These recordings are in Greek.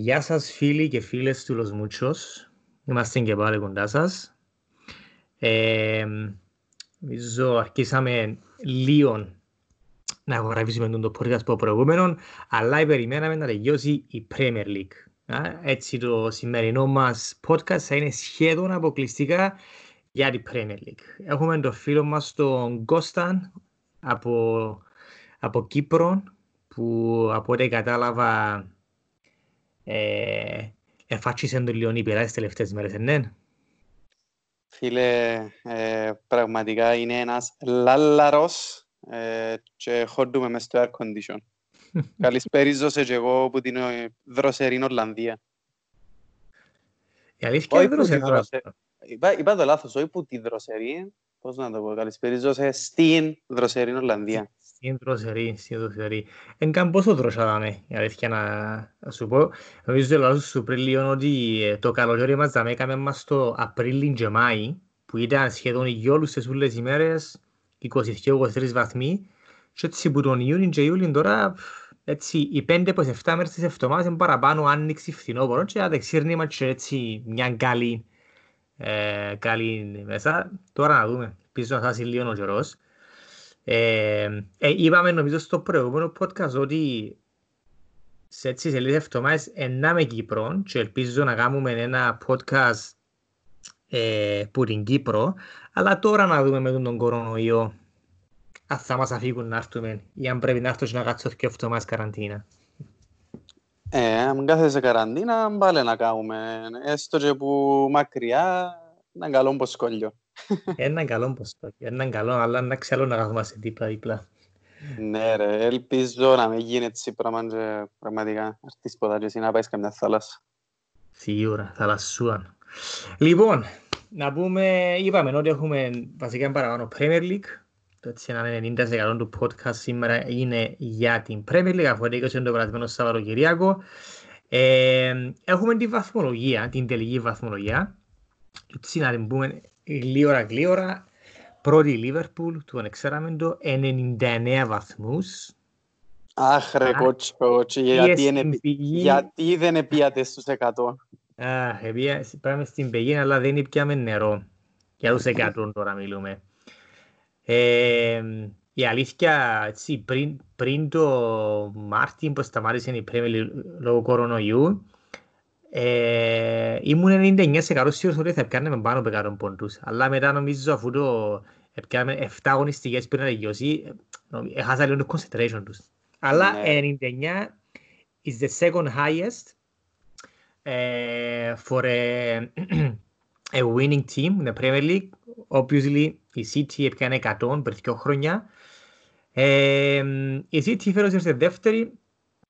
Γεια σας φίλοι και φίλες του Los Muchos. Είμαστε και πάλι κοντά σας. Ε, νομίζω αρχίσαμε λίγο να αγοραβήσουμε τον το podcast από προηγούμενο, αλλά περιμέναμε να τελειώσει η Premier League. Έτσι το σημερινό μας podcast θα είναι σχεδόν αποκλειστικά για την Premier League. Έχουμε τον φίλο μας τον Κώσταν από, από Κύπρο, που από ό,τι κατάλαβα ε, εφάτσισαν τον Λιονί πειρά τις τελευταίες μέρες, ναι. Φίλε, ε, πραγματικά είναι ένας λάλαρος ε, και χόντουμε μες στο air condition. Καλησπέριζω και εγώ από την ε, δροσερή Ολλανδία. Η αλήθεια είναι δροσερή. Είπα, είπα το λάθος, όχι που τη δροσερή, πώς να το πω, καλησπέριζω σε στην δροσερή Ολλανδία. Στην δροσερή, στην δροσερή. Εν καν πόσο δροσερά η αλήθεια να σου πω. Νομίζω ότι λάθος σου πριν λίγο ότι ε, το καλοκαίρι μας θα έκαμε μας το Απρίλιο και Μάη, που ήταν σχεδόν για όλους τις ούλες ημέρες 22-23 βαθμοί και έτσι που τον Ιούνιο και Ιούλιο τώρα έτσι οι 5 από 7 μέρες της εβδομάδας είναι παραπάνω άνοιξη φθινόπωρο και αδεξίρνει μας και έτσι μια καλή, ε, καλή μέσα. Τώρα να δούμε, πίσω να φτάσει λίγο ο καιρός. Ε, ε, είπαμε νομίζω στο προηγούμενο podcast ότι σε έτσι σε λίγες εβδομάδες ενάμε Κύπρο και ελπίζω να κάνουμε ένα podcast ε, που την Κύπρο αλλά τώρα να δούμε με τον κορονοϊό αν θα μας αφήγουν να έρθουμε ή αν πρέπει να έρθουμε να κάτσω και εβδομάδες καραντίνα. Ε, αν κάθεσαι καραντίνα, πάλι να κάνουμε. Έστω και που μακριά, έναν καλό ποσκόλιο. Έναν καλό ποστό. Έναν καλό, αλλά να ξέρω να καθόμαστε δίπλα-δίπλα. Ναι ρε, ελπίζω να μην γίνει έτσι πράγμα και πραγματικά έρθεις ποτά και εσύ να πάεις καμιά θάλασσα. Σίγουρα, θαλασσούαν. Λοιπόν, να πούμε, είπαμε ότι έχουμε βασικά παραπάνω Premier League. Το έτσι ένα 90% του podcast σήμερα είναι για την Premier League, αφού είναι το περασμένο Σαββατοκυριακό. Ε, έχουμε τη βαθμολογία, την τελική βαθμολογία. Έτσι να την πούμε γλύωρα γλύωρα. Πρώτη Λίβερπουλ, του ανεξέραμε το, 99 βαθμούς. Αχ ρε κότσι, κότσι, γιατί, γιατί δεν πήγατε στους 100. Αχ, πάμε στην Πεγίνα, αλλά δεν πιάμε νερό. Για τους 100 τώρα μιλούμε. Ε, η αλήθεια, έτσι, πριν, πριν το Μάρτιν που σταμάτησε η Πρέμιλη λόγω κορονοϊού, ε, ήμουν 99% σίγουρος ότι θα πιάνουμε πάνω από 100 πόντους. Αλλά μετά νομίζω αφού το πιάνουμε 7 αγωνιστικές πριν να τελειώσει, έχασα λίγο το concentration τους. Αλλά ναι. 99 is the second highest uh, for a, a winning team in the Premier League. Obviously, η City έπιανε 100 πριν δύο χρόνια. Ε, η City φέρωσε σε δεύτερη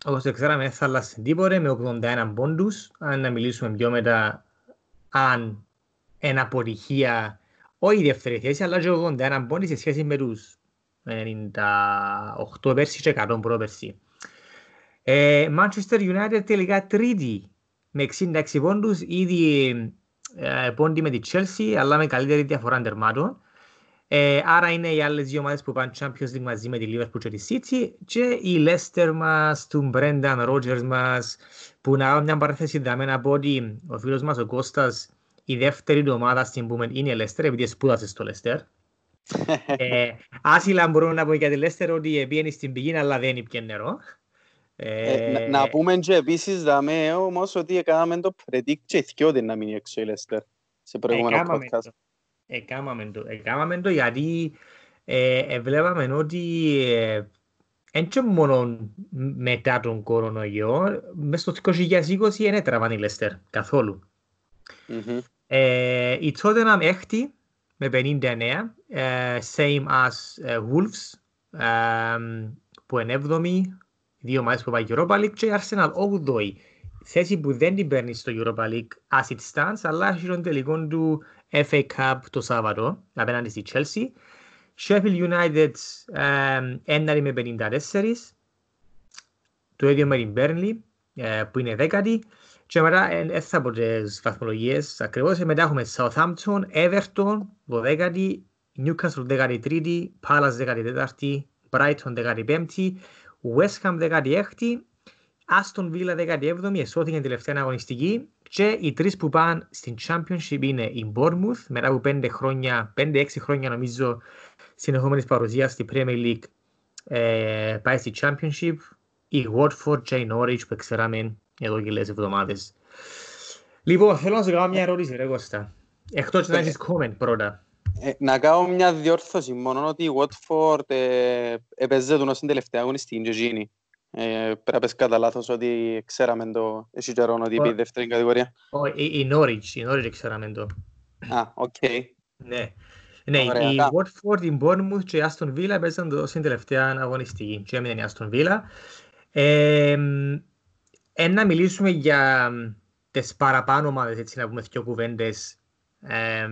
όπως το ξέραμε θα αλλάξει τίποτε με 81 πόντους. Αν να μιλήσουμε πιο μετά αν ένα αποτυχία όχι η δεύτερη θέση αλλά και 81 πόντοι σε σχέση με τους 98 πέρσι και 100 πρόπερσι. Ε, Manchester United τελικά τρίτη με 66 πόντους, ήδη ε, πόντι με τη Chelsea αλλά με καλύτερη διαφορά τερμάτων. Ε, άρα είναι οι άλλες δύο ομάδες που πάνε Champions League μαζί με τη Liverpool και τη City και η Leicester μας, του Brendan Rodgers μας που να κάνουν μια παράθεση δάμε να πω ότι ο φίλος μας ο Κώστας η δεύτερη του ομάδα στην πούμε είναι η Leicester επειδή σπούδασε στο Leicester. ε, άσυλα μπορούμε να πούμε για τη Leicester ότι πήγαινε στην πηγή αλλά δεν είπε νερό. Ε, ε, να, να πούμε και επίσης δάμε όμως ότι έκαναμε το predict και θυκιότι να μείνει έξω η Leicester σε προηγούμενο podcast. Εκάμαμε το, εκάμαμε το γιατί ε, ε, βλέπαμε ότι δεν ε, μόνο μετά τον κορονοϊό, μέσα στο 2020 δεν έτραβαν οι Λέστερ καθόλου. Mm-hmm. Ε, η Tottenham έκτη με 59, ε, same as uh, Wolves, ε, που είναι 7η, δύο μάχες που πάει Europa League και η Arsenal 8η. Θέση που δεν την παίρνει στο Europa League as it stands, αλλά έχει τον τελικό του FA Cup το Σάββατο απέναντι στη Chelsea. Sheffield United έναρη με 54. Το ίδιο με την Burnley που είναι δέκατη. Και μετά δεν θα πω τις βαθμολογίες ακριβώς. Μετά έχουμε Southampton, Everton, 12η, Newcastle 13η, Palace 14η, Brighton 15η, West Ham 16η, Aston Villa 17η, εσώθηκε τελευταία αγωνιστική και οι τρεις που πάνε στην Championship είναι η Bournemouth μετά από 5 χρόνια, 5-6 χρόνια νομίζω συνεχόμενης παρουσίας στη Premier League ε, πάει στη Championship η Watford και η Norwich που ξέραμε εδώ και λίγες εβδομάδες. Λοιπόν, θέλω να σου κάνω μια ερώτηση ρε Κώστα. Εκτός να έχεις comment πρώτα. Ε, να κάνω μια διόρθωση μόνο ότι η Watford ε, έπαιζε τον ως την τελευταία αγωνιστική και εκείνη. Ε, πρέπει να πες κατά λάθος ότι ξέραμε τόσο καιρό ότι είπε η δεύτερη κατηγορία. Η Norwich, η Norwich ξέραμε το. Α, οκ. Ναι. Ναι, η Watford, η Bournemouth και η Aston Villa έπαιζαν το στην τελευταία αγωνιστική και έμεινε η Aston Villa. Ε, να μιλήσουμε για τις παραπάνω ομάδες, έτσι να πούμε δύο κουβέντες ε,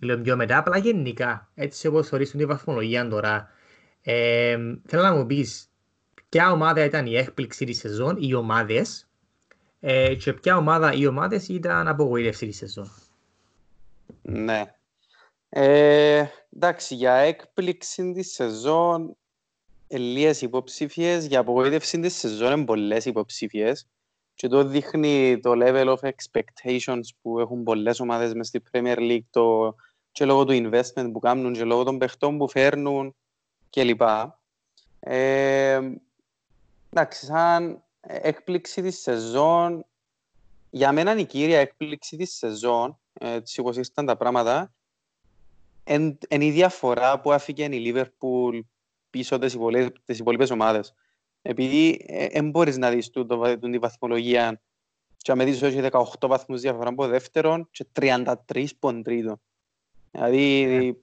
λίγο πιο μετά, απλά γενικά, έτσι όπως ορίσουν τη βαθμολογία τώρα. Ε, θέλω να μου πεις ποια ομάδα ήταν η έκπληξη της σεζόν, οι ομάδες, ε, και ποια ομάδα οι ομάδες ήταν απογοήτευση της σεζόν. Ναι. Ε, εντάξει, για έκπληξη της σεζόν λίγες υποψήφιες, για απογοήτευση της σεζόν είναι πολλές υποψήφιες και το δείχνει το level of expectations που έχουν πολλές ομάδες μες στη Premier League το, και λόγω του investment που κάνουν και λόγω των παιχτών που φέρνουν κλπ. Ε, εντάξει, σαν έκπληξη της σεζόν, για μένα η κύρια έκπληξη της σεζόν, έτσι όπως ήρθαν τα πράγματα, είναι η διαφορά που άφηκε η Λίβερπουλ πίσω τις υπόλοιπες, τις υπόλοιπες ομάδες. Επειδή δεν ε, μπορείς να δεις το, τη βαθμολογία και με δεις όχι 18 βαθμούς διαφορά από δεύτερον και 33 από τρίτον. Δηλαδή, yeah.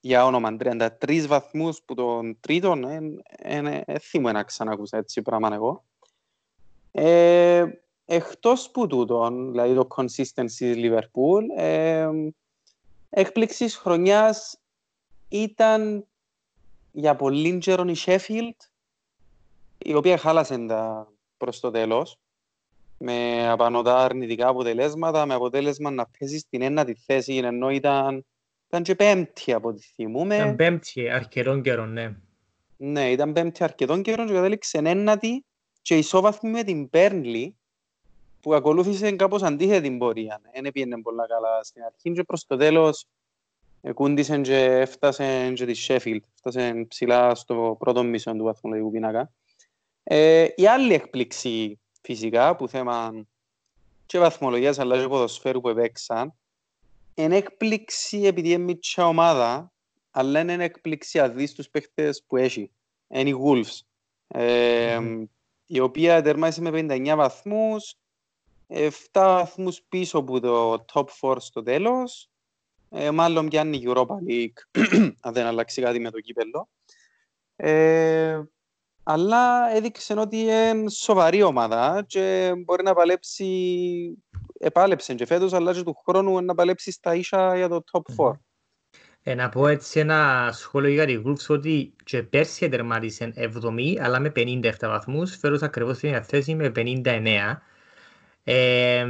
για όνομα, 33 βαθμούς που τον τρίτον, δεν θυμώ να ξανακούσα έτσι πράγμα εγώ. Ε, εκτός που τούτον, δηλαδή το consistency της Liverpool, ε, έκπληξης χρονιάς ήταν για πολύ καιρό η Sheffield, η οποία χάλασε τα προς το τέλος, με απανοτά αρνητικά αποτελέσματα, με αποτέλεσμα να πέσει στην ένατη θέση, ενώ ήταν, ήταν και πέμπτη από ό,τι θυμούμε. Ήταν πέμπτη αρκετών καιρών, ναι. Ναι, ήταν πέμπτη αρκετών καιρών και κατέληξε ένατη και ισόβαθμη με την Πέρνλι, που ακολούθησε κάπως αντίθετη πορεία. Δεν πήγαινε πολλά καλά στην αρχή και προς το τέλος κούντισε και έφτασε και τη Sheffield. Έφτασε ψηλά στο πρώτο μισό του βαθμολογικού πίνακα. Ε, η άλλη έκπληξη φυσικά που θέμα και βαθμολογίας αλλά και ποδοσφαίρου που επέξαν είναι έκπληξη επειδή είναι μητσιά ομάδα αλλά είναι έκπληξη αδείς τους παίχτες που έχει. Είναι οι Wolves. Ε, mm. η οποία τερμάτισε με 59 βαθμούς 7 βαθμούς πίσω από το top 4 στο τέλος ε, μάλλον πιάνει η Europa League αν δεν αλλάξει κάτι με το κύπελο. Ε, αλλά έδειξε ότι είναι σοβαρή ομάδα και μπορεί να παλέψει, επάλεψε και φέτος, αλλά και του χρόνου να παλέψει στα ίσα για το top 4. Ε, να πω έτσι ένα σχόλιο για τη Wolves ότι και πέρσι τερμάτισε 70 αλλά με 57 βαθμούς, φέρος ακριβώς στην θέση με 59 ε,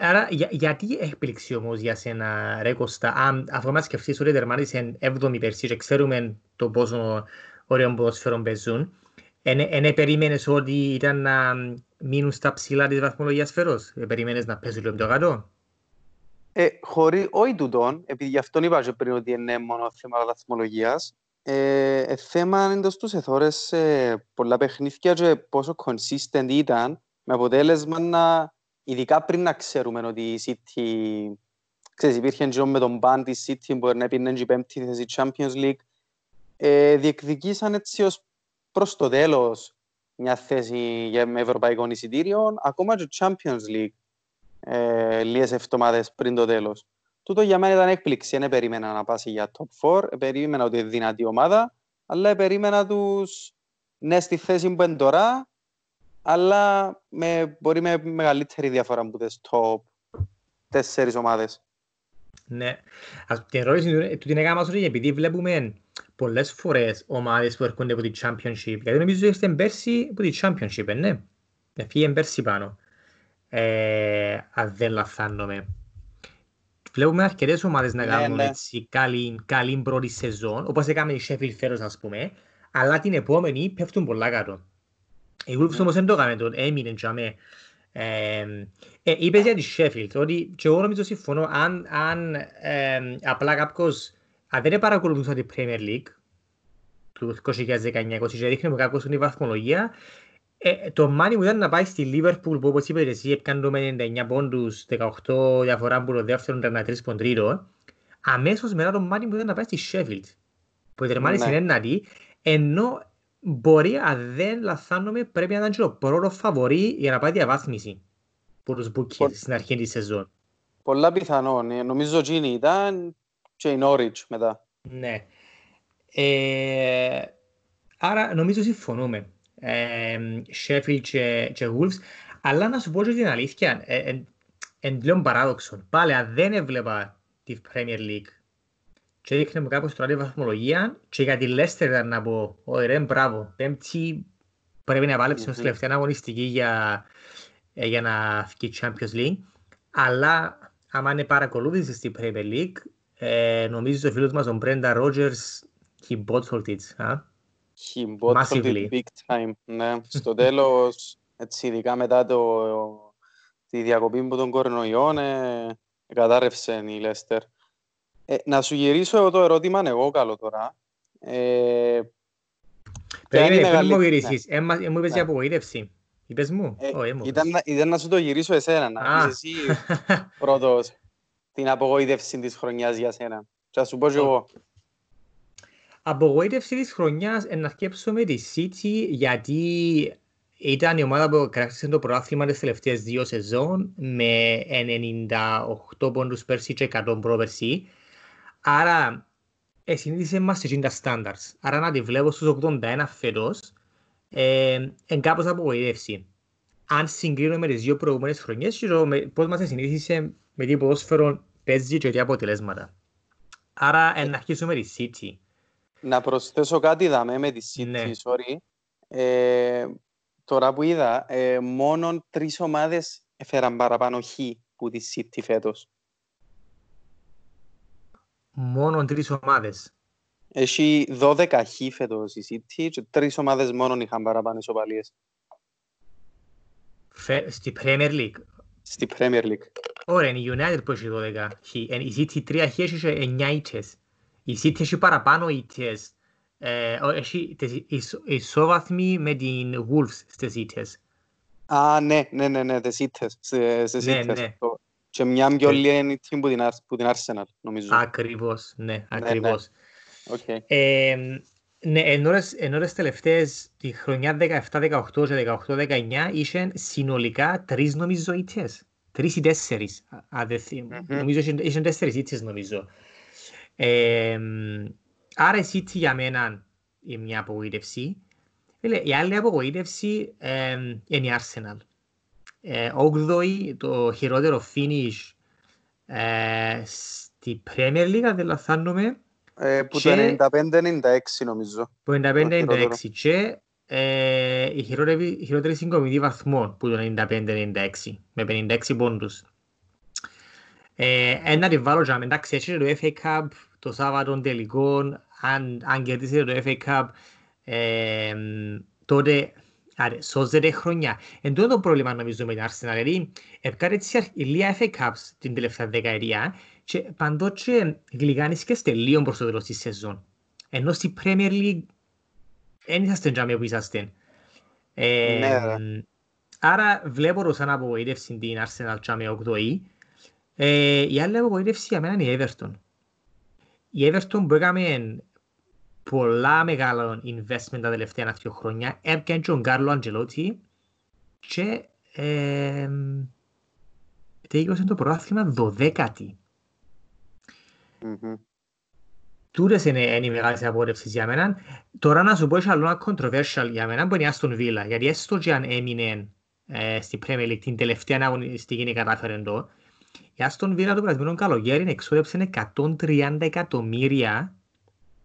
άρα, για, γιατί έκπληξη όμως για σένα ρε Κώστα, αν, αφού μας σκεφτείς ότι τερμάτισε 7η περσί και ξέρουμε το πόσο ωραίο ποδοσφαίρο παίζουν, δεν περίμενες ότι ήταν να μείνουν στα ψηλά της βαθμολογίας φέρος, ε, περίμενες να παίζουν λίγο πιο κάτω. Ε, χωρί, όχι τούτον, επειδή γι' αυτόν είπα και πριν ότι είναι μόνο θέμα βαθμολογίας, ε, ε, θέμα εντός τους εθώρες ε, πολλά παιχνίδια και πόσο consistent ήταν με αποτέλεσμα να, ειδικά πριν να ξέρουμε ότι η City, ξέρεις, υπήρχε και με τον μπαν της City, μπορεί να έπαιρνε και η πέμπτη θέση Champions League, ε, διεκδικήσαν έτσι ως προς το τέλος μια θέση για, με ευρωπαϊκό εισιτήριο, ακόμα και Champions League ε, λίγες εβδομάδες πριν το τέλος. Τούτο για μένα ήταν έκπληξη, δεν περίμενα να πάσει για top 4, περίμενα ότι είναι δυνατή ομάδα, αλλά περίμενα τους ναι στη θέση που είναι τώρα, αλλά με, μπορεί με μεγαλύτερη διαφορά από τις top τέσσερις ομάδες. Ναι. Ας, την ερώτηση του την έκανα μας επειδή βλέπουμε πολλές φορές ομάδες που έρχονται από τη Championship. Γιατί νομίζω ότι είστε πέρσι από τη Championship, ναι. Φύγει πέρσι πάνω. ε, αν δεν λαθάνομαι. Βλέπουμε αρκετές ομάδες να Ναι, κάνουν ναι. έτσι καλή, καλή πρώτη σεζόν, όπως έκαμε η Sheffield φέρος ας πούμε, αλλά την επόμενη πέφτουν πολλά κάτω. Η Wolves Ναι. όμως δεν το έκαμε τον, έμεινε τζαμέ. Ε, ε, είπες για τη Sheffield, ότι και εγώ νομίζω συμφωνώ, αν, αν ε, απλά κάποιος, αν δεν παρακολουθούσα την Premier League, του 2019-2020 και δείχνει μου κάποιος την βαθμολογία, ε, το μάνι μου ήταν να πάει στη Liverpool που όπως είπες εσύ έπιανε το με 99 πόντους, 18 διαφορά που το δεύτερο 33 πον τρίτο. Αμέσως μετά το μάνι μου ήταν να πάει στη Sheffield που τερμάτισε Ναι. ένατη ενώ μπορεί αν δεν λαθάνομαι πρέπει να ήταν και το πρώτος φαβορί για να πάει διαβάθμιση που τους Πο- bookings στην αρχή της σεζόν. Πολλά πιθανόν. Ε, Νομίζω Gini ήταν και η Norwich μετά. Ναι. Ε, άρα νομίζω συμφωνούμε. Ε, Sheffield και, και Wolves. Αλλά να σου πω και την αλήθεια, ε, ε, εν πλέον παράδοξο. Πάλι αν δεν έβλεπα τη Premier League και έδειχνε μου κάπως τώρα τη βαθμολογία και για τη Leicester ήταν να πω, όχι ρε μπράβο, πέμπτη πρέπει να βάλεψε ως Μμμ. τελευταία αγωνιστική για, ε, για να βγει Champions League. Αλλά άμα είναι παρακολούθηση στη Premier League, ε, νομίζω ο φίλος μας ο Brenda Rogers he bottled it. Α; He bottled Massively. it big time. Ναι. Στο τέλος, έτσι ειδικά μετά το, τη διακοπή που των κορονοϊών, ε, κατάρρευσε η Leicester. Ε, να σου γυρίσω εγώ το ερώτημα εγώ καλό τώρα. Ε, ποια είναι η Περίμενε, πριν μεγάλη- μου ναι. γυρίσεις, ε, μα- ε, μου είπες Ναι. για απογοήτευση. Είπες μου, Ε, όχι, μου ήταν, είπες. να- ήταν να σου το γυρίσω εσένα, να Α. πεις εσύ πρώτος την απογοήτευση της χρονιάς για σένα. Και θα σου πω και εγώ. Απογοήτευση της χρονιάς ε, να σκέψουμε τη City γιατί ήταν η ομάδα που κράτησε το πρωτάθλημα τις τελευταίες δύο σεζόν με 98 πόντους πέρσι και 100 πρόπερσι. Άρα ε, συνήθισε μας σε τα standards. Άρα να τη βλέπω στους 81 φέτος ε, εν κάπως απογοήτευση. Αν συγκρίνω με τις δύο προηγούμενες χρονιές και το με- πώς μας συνήθισε με τι ποδόσφαιρο παίζει και τι αποτελέσματα. Άρα ε, να αρχίσουμε τη City. Να προσθέσω κάτι δαμέ με τη City, Ναι. sorry. Ε, τώρα που είδα, ε, μόνο τρεις ομάδες έφεραν παραπάνω χ που τη City φέτος. Μόνο τρεις ομάδες. Έχει 12 χ φέτος η City και τρεις ομάδες μόνο είχαν παραπάνω ισοπαλίες Φε- Στη Premier League. Στη Premier League. Ωραία, είναι η United που έχει 12 χ. Ε, Η City 3 χ έχει και 9 ήττες. Η City έχει παραπάνω ήττες. Ε, ο- Έχει τις ισο- ισόβαθμοι με την Wolves στις ήττες. Α, ναι, ναι, ναι, ναι, τις ήττες, σε- στις Ναι, ήττες. ναι. Το- Και μια πιο Ε. λίγη team που την, Ars- που την Arsenal, νομίζω. Ακριβώς, ναι, ακριβώς. Οκ. Ε, ναι, ενώ τις- ενώ τις τελευταίες, τη χρονιά 17-18 και 18-19 είχαν συνολικά τρεις νομίζω ήττες. Τρεις ή τέσσερις. α- αν δεν θυ- Μμμ. Νομίζω είχαν- είχαν τέσσερις ήττες νομίζω. Ε, άρα η City για μένα είναι μια απογοήτευση. Φίλε, η άλλη απογοήτευση ε, είναι η Arsenal. Ε, 8η, το χειρότερο finish ε, στη Premier League, αν δεν λαθάνομαι, Ε, που Και- το 95-96 νομίζω. 55-96 και ε, η χειρότερη, η χειρότερη συγκομιδή βαθμών που το 95-96 με 56 πόντους. Ε, ένα τη βάλω για εντάξει έτσι το FA Cup το Σάββατο τελικό αν, αν κερδίσει το FA Cup ε, τότε άρα, σώζεται χρονιά. Εν τούτο το πρόβλημα νομίζω με την Arsenal δηλαδή έπαιρνε έτσι αρχ- η λίγα FA Cups την τελευταία δεκαετία και παντό και γλυκάνεις λίγο στελείον προς το τέλος της σεζόν. Ενώ στη Premier League δεν είσαστε τζάμε που είσαστε. Ε, άρα βλέπω το σαν απογοήτευση την Arsenal τζάμε 8η. Ε, η άλλη απογοήτευση για μένα είναι η Everton. Η Everton που έκαμε πολλά μεγάλα investment τα τελευταία δύο χρόνια έπιανε τον Κάρλο 12η. Mm-hmm. Τούτες είναι, είναι οι μεγάλες απόρρευσεις για μένα. Τώρα να σου πω και άλλο ένα controversial για μένα που είναι η Aston Villa. Γιατί έστω και αν έμεινε ε, στην Premier League την τελευταία αγωνιστική είναι κατάφερε το. Η Aston Villa το περασμένο καλοκαίρι εξόδεψε 130 εκατομμύρια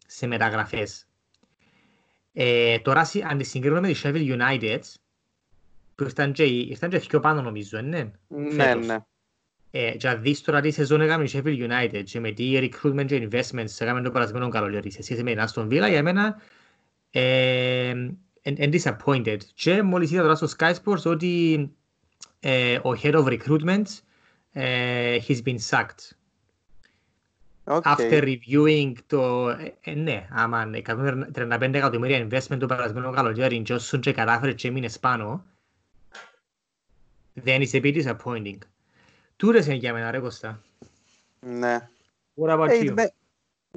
σε μεταγραφές. Ε, τώρα αν τη συγκρίνουμε με τη Sheffield United που ήρθαν και, ήρθαν και πάνω νομίζω, είναι. Ναι, ναι. Ε, και αν δεις τώρα τι σεζόν έκαμε η Sheffield United και με τι recruitment και investments έκαμε το περασμένο καλοκαίρι σε σχέση με την Aston Villa, για μένα ε, and, and disappointed. Και μόλις είδα τώρα στο Sky Sports ότι ε, ο head of recruitment ε, he's been sacked. OK. After reviewing το... Ε, ε, ναι, άμα 135 εκατομμύρια investment το περασμένο καλοκαίρι και όσον και κατάφερε και έμεινες πάνω, then it's a bit disappointing. Τούρες είναι για μένα ρε Κώστα. Ναι. What about Ε, you? It, ma-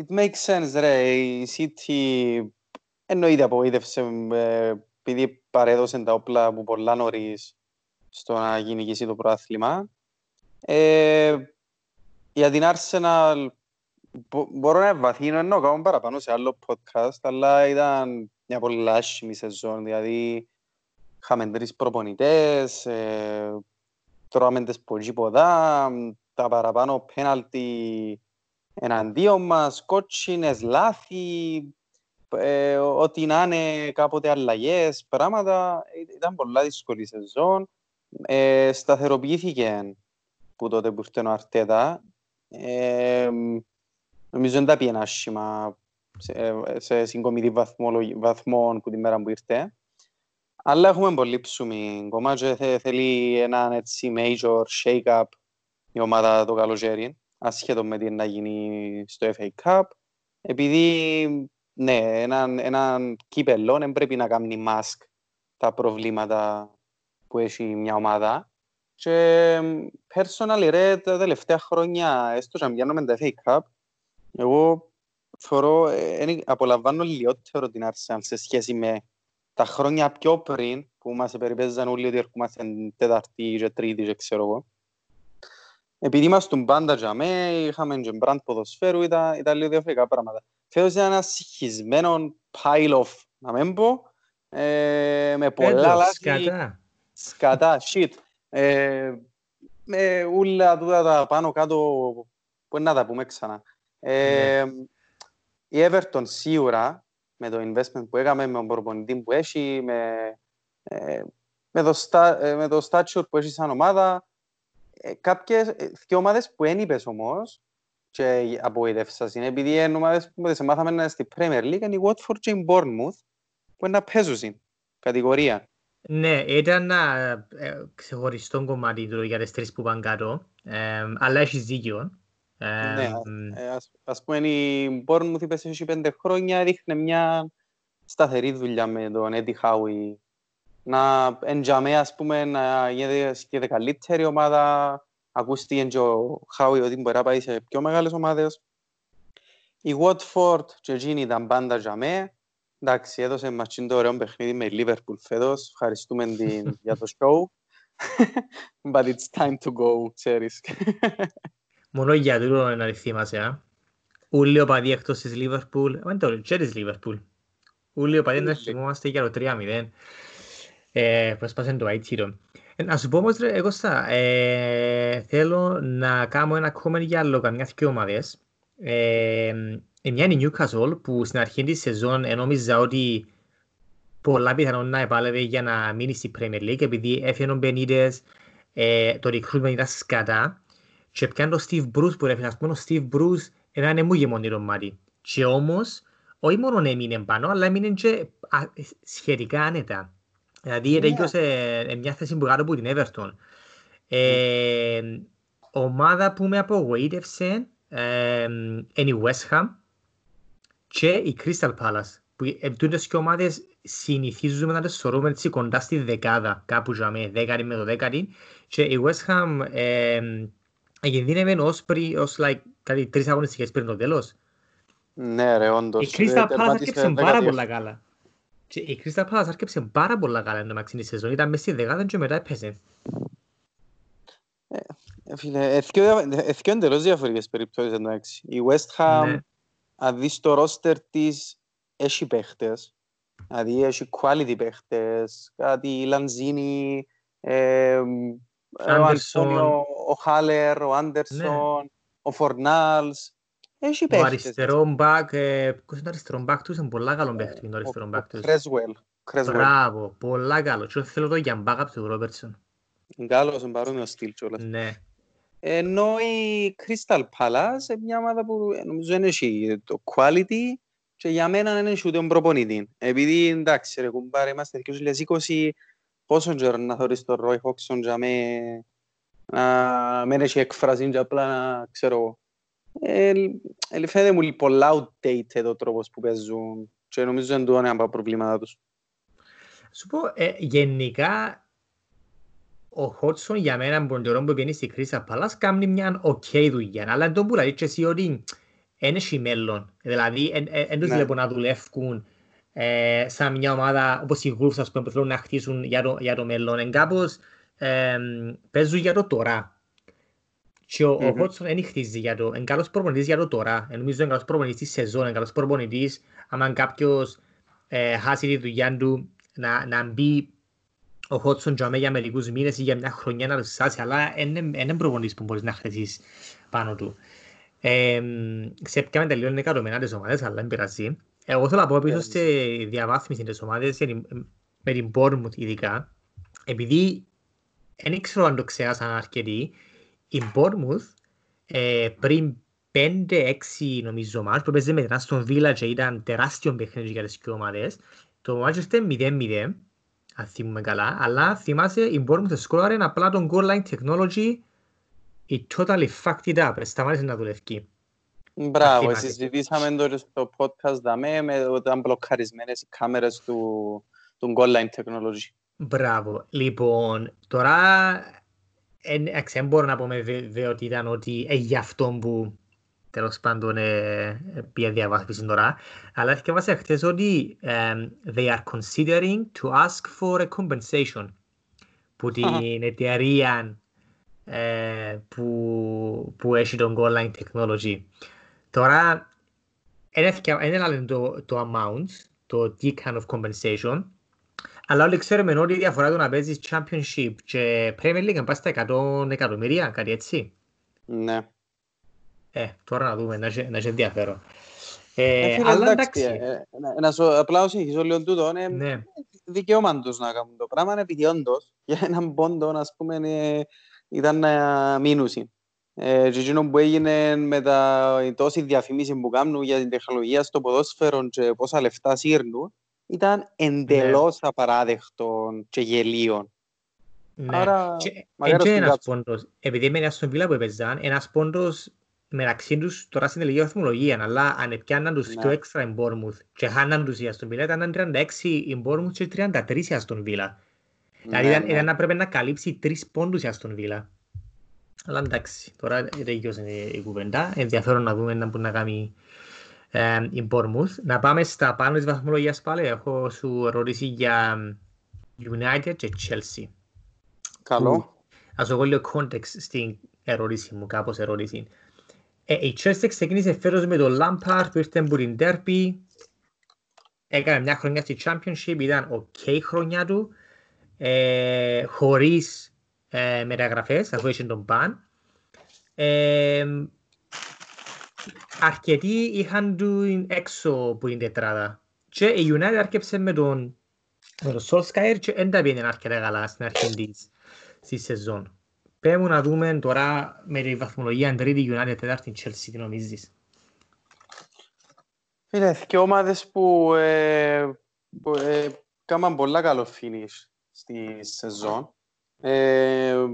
it makes sense, ρε. Η City εννοείται απογοήτευσε ε, επειδή παρέδωσε τα όπλα από πολλά νωρίς στο να κυνηγήσει το πρωτάθλημα. Ε, για την Arsenal μπο- μπορώ να βαθύνω ενώ κάνω παραπάνω σε άλλο podcast, αλλά ήταν μια πολύ άσχημη σεζόν. Δηλαδή, είχαμε τρεις προπονητές, ε, τρώμε τις πολύ ποδά, τα παραπάνω πέναλτι εναντίον μας, κότσινες, λάθη, ε, ό,τι να είναι κάποτε αλλαγές, πράγματα. Ε, Ήταν πολλά δύσκολη σεζόν. Ε, σταθεροποιήθηκε που τότε που ήρθε ο Αρτέτα. Ε, νομίζω δεν τα πήγαινε άσχημα σε, σε συγκομιδή βαθμολο- βαθμών που τη μέρα που ήρθε. Αλλά έχουμε πολύ ψωμί. Κομμάτι θε, θέλει έναν έτσι major shake-up η ομάδα το καλοκαίρι, ασχέτω με τι να γίνει στο FA Cup. Επειδή, ναι, έναν, έναν κύπελλο δεν πρέπει να κάνει mask τα προβλήματα που έχει μια ομάδα. Και personally, ρε, τα τελευταία χρόνια, έστω και αν πιάνουμε τα FA Cup, εγώ θεωρώ, ε, εν- απολαμβάνω λιγότερο την Arsenal σε σχέση με τα χρόνια πιο πριν, που μας περιπέζαν όλοι ότι ερχόμαστε τέταρτη και τρίτη και ξέρω εγώ. Επειδή ήμασταν πάντα για με, είχαμε και μπραντ ποδοσφαίρου, ήταν, ήταν λίγο διαφορετικά πράγματα. Φέτος ήταν ένας συγχυσμένο pile of, να μην πω, ε, με πολλά Έντος, λάθη, σκατά. σκατά, shit. Ε, με ούλα τούτα τα πάνω κάτω, που να τα πούμε ξανά. Ε, Η Everton σίγουρα, με το investment που έκαμε, με τον προπονητή που έχει, με, ε, με, το, στα, ε, με το stature που έχει σαν ομάδα, ε, κάποιες, ε, δύο ομάδες που δεν είπες όμως, και απογοητεύσας είναι, επειδή είναι ομάδες που δεν σε μάθαμε να είναι στη Premier League, είναι η Watford και η Bournemouth, που είναι να παίζουν στην κατηγορία. Ναι, ήταν ένα ε, ξεχωριστό κομμάτι του για τις τρεις που πάνε κάτω, ε, αλλά έχεις δίκιο. Ε, Ναι, μ, Ε, ας, ας πούμε η Bournemouth είπες έχει πέντε χρόνια, δείχνει μια σταθερή δουλειά με τον Eddie Howe. Να εντιαμέ ας πούμε να γίνεται και καλύτερη ομάδα. Ακούστηκε και ο Howe ότι μπορεί να πάει σε πιο μεγάλες ομάδες. Η Watford και εκείνη ήταν πάντα για με. Εντάξει, έδωσε μας και το ωραίο παιχνίδι με Liverpool φέτος. Ευχαριστούμε την για το show. But it's time to go, ξέρεις. Μόνο για τούτο να θυμάσαι, α. Ούλοι οπαδοί εκτός της Λίβερπουλ, δεν το και της Λίβερπουλ. Ούλοι οπαδοί να Ούλοι. θυμόμαστε για το 3-0. Ε, που έσπασε το αίτηρο. Ε, να σου πω όμως, ρε, εγώ στα, ε, θέλω να κάνω ένα comment για άλλο καμιά δυο ομάδες. Ε, ε, μια είναι η Newcastle που στην αρχή της σεζόν ε, νόμιζα ότι πολλά πιθανόν να επάλευε για να μείνει στη Premier League επειδή έφυγε ο Μπενίτες, ε, το recruitment ήταν σκατά και πιάνε τον Steve Bruce που ρε φίλε, ας πούμε ο Steve Bruce ένα είναι μου γεμονή μάτι. Και όμως, όχι μόνο έμεινε πάνω, αλλά έμεινε και α, σχετικά άνετα. Δηλαδή, Ναι. τελειώσε ε, μια θέση που κάτω από την Everton. Ε, ομάδα που με απογοήτευσε ε, είναι η West Ham και η Crystal Palace. Που ε, τούτες και ομάδες συνηθίζουμε να τις θεωρούμε έτσι κοντά στη δεκάδα, κάπου για με δέκατη με το δέκατη. Και η West Ham ε, κινδύνευε ως, πρι, ως like, κάτι τρεις αγωνιστικές πριν το τέλος. Ναι ρε, όντως. Η Crystal Palace Τερμάτισε άρκεψε πάρα 17. πολλά καλά. Και η Crystal Palace άρκεψε πάρα πολλά καλά εν τω μεταξύ της σεζόν. Ήταν μες στη δεκάδα και μετά έπαιζε. Ε, Φίλε, εθκιο εντελώς διαφορετικές περιπτώσεις εντάξει. Η West Ham, Ναι. αν δεις το ρόστερ της, έχει παίχτες. Δηλαδή έχει quality παίχτες, κάτι Λανζίνι, ε, ο Άντερσον. Αντώνιο, ο Χάλερ, ο Άντερσον, ο Φορνάλς. Έχει Ο παίχτες. αριστερό μπακ, ε, ποιος είναι το αριστερό μπακ τους, είναι πολλά καλό παίχτη το αριστερό μπακ τους. Κρέσουελ. Cresswell. Μπράβο, πολλά καλό. Και θέλω το για backup του Ρόμπερτσον. Γκάλος, είναι παρόμοιο στυλ κιόλας. Ναι. Ενώ η Crystal Palace είναι μια ομάδα που ε, νομίζω δεν έχει το quality και για μένα δεν έχει ούτε τον προπονητή. Επειδή εντάξει ρε κουμπάρε είμαστε 2020 πόσο καιρό να θωρείς τον Roy Hodgson για με να μην έχει εκφρασή και απλά να ξέρω εγώ. Ε, ε, φαίνεται μου πολλά outdated ο τρόπος που παίζουν και νομίζω δεν του είναι από τα προβλήματα τους. Σου πω, ε, γενικά ο Χότσον για μένα από τον καιρό που πήγαινε στη Κρίσταλ Πάλας κάνει μια οκ δουλειά. Αλλά δεν μπορεί να και εσύ ότι δεν έχει μέλλον. Δηλαδή, δεν τους Ναι. βλέπω να δουλεύουν ε, σαν μια ομάδα όπως οι Wolves ας πούμε, που θέλουν να χτίσουν για το, για το μέλλον. Εν κάπως ε, παίζουν για το τώρα. Και ο, ο Μμμ. Χότσον δεν χτίζει για το... Είναι καλός προπονητής για το τώρα. Ε, νομίζω είναι καλός προπονητής της σεζόν. Είναι καλός προπονητής άμα κάποιος ε, χάσει τη δουλειά του να, να μπει ο Χότσον για για μερικούς μήνες ή για μια χρονιά να το σάσει, αλλά δεν είναι προπονητής που μπορείς να χτίσεις πάνω του. Ε, ξέπιαμε τελείως εκατομμένα τις ομάδες, αλλά δεν πειράζει. Εγώ θέλω να πω πίσω Ε, στη διαβάθμιση της ομάδας, για την- με την Bournemouth ειδικά, επειδή δεν ξέρω αν το ξέχασαν αρκετοί, η Bournemouth ε, πριν 5-6 νομίζω μάτς που παίζε με την Aston Villa και ήταν τεράστιο παιχνίδι για τις δύο ομάδες, το μάτς ήρθε 0-0, αν θυμούμε καλά, αλλά θυμάσαι η Bournemouth σκόραρε απλά τον goal line technology η totally fucked it up, σταμάτησε να δουλεύει. Μπράβο, θυμάται. συζητήσαμε το στο podcast δαμέ με ότι ήταν μπλοκαρισμένες οι κάμερες του, του Goal Line Technology. Μπράβο. Λοιπόν, τώρα εν, εξ, δεν μπορώ να πω με βεβαιότητα ήταν ότι ε, γι' αυτό που τέλος πάντων ε, πήγε διαβάθμιση τώρα. Αλλά θυκεύασα χθες ότι um, they are considering to ask for a compensation που την εταιρεία ε, που, που έχει τον goal line technology. Τώρα, δεν λένε το, το amount, το τι kind of compensation, αλλά όλοι ξέρουμε ότι η διαφορά του να παίζεις championship και Premier League αν πας στα 100 εκατομμύρια, κάτι έτσι. Ναι. Ε, τώρα να δούμε, να έχει να έχει ενδιαφέρον. Ε, Ε, φίλε, αλλά εντάξει, εντάξει, ε, ε, να- να σου απλά ως έχεις όλο τούτο, είναι ναι, δικαίωμα τους να κάνουν το πράγμα, επειδή όντως για έναν πόντο, ας πούμε, ε, ήταν να μείνουσι. Ε, και εκείνο που έγινε με τα η τόση διαφήμιση που κάνουν για την τεχνολογία στο ποδόσφαιρο και πόσα λεφτά σύρνουν, ήταν εντελώς απαράδεκτο και γελίο. ναι. Άρα, Και μακάρι έτσι να είναι σου ένας πόντος, επειδή με στον Βίλα που έπαιζαν, ένας πόντος μεταξύ τους τώρα στην τελική βαθμολογία, αλλά αν πιάνναν τους Ναι. πιο έξτρα η Bournemouth και χάναν τους η Aston Villa, ήταν 36 η Bournemouth και 33 η Aston Villa. Δηλαδή Ναι, ήταν, ναι. ήταν να πρέπει να καλύψει τρεις πόντους η Aston Villa. Αλλά εντάξει, τώρα τελειώσε η κουβέντα. Ενδιαφέρον να δούμε να μπορεί να κάνει ε, η Bournemouth. Να πάμε στα πάνω της βαθμολογίας πάλι. Έχω σου ερώτηση για United και Chelsea. Καλό. Ας εγώ λίγο context στην ερώτηση μου, κάπως ερώτηση. Ε, η Chelsea ξεκίνησε φέτος με τον Lampard που ήρθε από την Derby. Έκανε μια χρονιά στη Championship, ήταν ok χρονιά του. Ε, χωρίς ε, μεταγραφές, αφού είχε τον Ban. Ε, αρκετοί είχαν του έξω που είναι τετράδα. Και η United άρκεψε με τον, με τον Solskjaer και δεν τα πήγαινε αρκετά καλά στην αρχή της στη σεζόν. Πέμουν να δούμε τώρα με τη βαθμολογία τρίτη United τέταρτη Chelsea, τι νομίζεις; Φίλε, και ομάδες που, ε, που ε, κάμαν πολλά καλό finish στη σεζόν. Ε,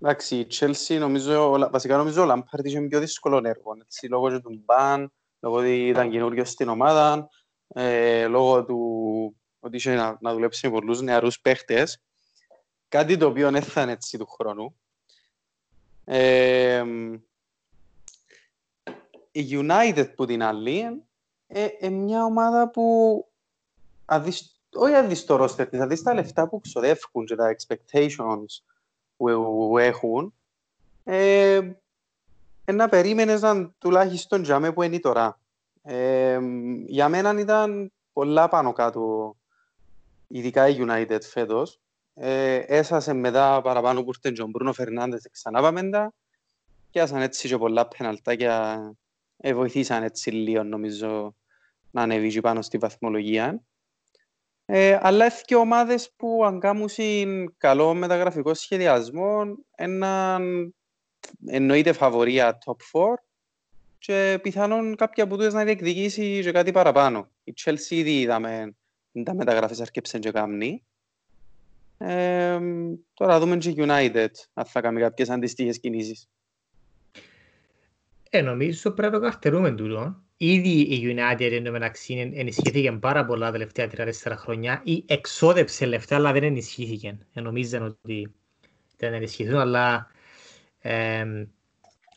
εντάξει, η Chelsea νομίζω, ο Λα- βασικά νομίζω ο Lampard είχε πιο δύσκολο έργο, έτσι, λόγω και του μπαν, λόγω ότι ήταν καινούριος στην ομάδα, ε, λόγω του ότι είχε να, να δουλέψει με πολλούς νεαρούς παίχτες, κάτι το οποίο δεν θα είναι έτσι του χρόνου. Ε, η United που την άλλη ε, ε, μια ομάδα που αδείς, όχι αν δεις το roster της, αν δεις τα λεφτά που ξοδεύουν και τα expectations που, που έχουν ε, ε, να περίμενες να τουλάχιστον για μέ που είναι τώρα. Ε, για μένα ήταν πολλά πάνω κάτω ειδικά η United φέτος. Ε, έσασε μετά παραπάνω που ήρθε ο Μπρούνο Φερνάντες ξανά πάμε τα και άσαν έτσι και πολλά πεναλτάκια ε, βοηθήσαν έτσι λίγο νομίζω να ανέβει και πάνω στη βαθμολογία. Ε, αλλά έχει και ομάδες που αν κάνουν καλό μεταγραφικό σχεδιασμό έναν εννοείται φαβορία top 4 και πιθανόν κάποια από τούτες να διεκδικήσει και κάτι παραπάνω. Η Chelsea ήδη είδαμε τα μεταγραφές αρκέψαν και κάμνη. Ε, τώρα δούμε και United αν θα κάνει κάποιες αντιστοίχες κινήσεις. Ε, νομίζω πρέπει να το καρτερούμε τούτο. Ήδη η United εν τω μεταξύ ενισχύθηκε πάρα πολλά τα τελευταία 3-4 χρόνια ή εξόδεψε λεφτά αλλά δεν ενισχύθηκε. Ε, νομίζαν ότι δεν ενισχυθούν αλλά, ε,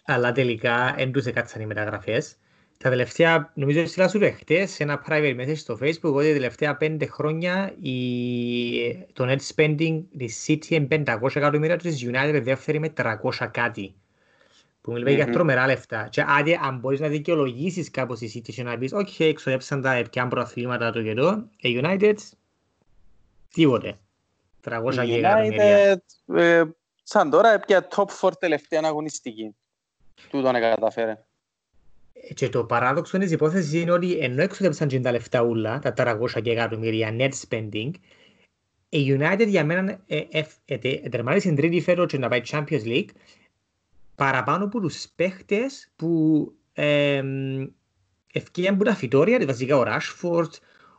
αλλά τελικά δεν τους έκατσαν οι μεταγραφές. Τα τελευταία, νομίζω ότι σου χτες σε ένα private message στο facebook ότι τα τελευταία 5 χρόνια η, το net spending της City είναι 500 εκατομμύρια της United δεύτερη με 300 κάτι που μιλάει για τρομερά λεφτά. Και άντε, αν μπορείς να δικαιολογήσεις κάπως η σύντηση να πεις «ΟΚ, εξοδέψαν τα επιάν προαθλήματα το καιρό, η United, τίποτε». 300 και United, ε, σαν τώρα, έπια top 4 τελευταία αγωνιστική. Τούτον καταφέρε. Και το παράδοξο της υπόθεσης είναι ότι ενώ εξοδέψαν και τα λεφτά ούλα, τα 300 και εκατομμύρια net spending, η United για μένα ε, ε, ε, τερμάτισε στην τρίτη φέτος και να πάει Champions League παραπάνω από τους παίχτες που ε, ευκαιρία από τα φυτόρια, βασικά ο Rashford,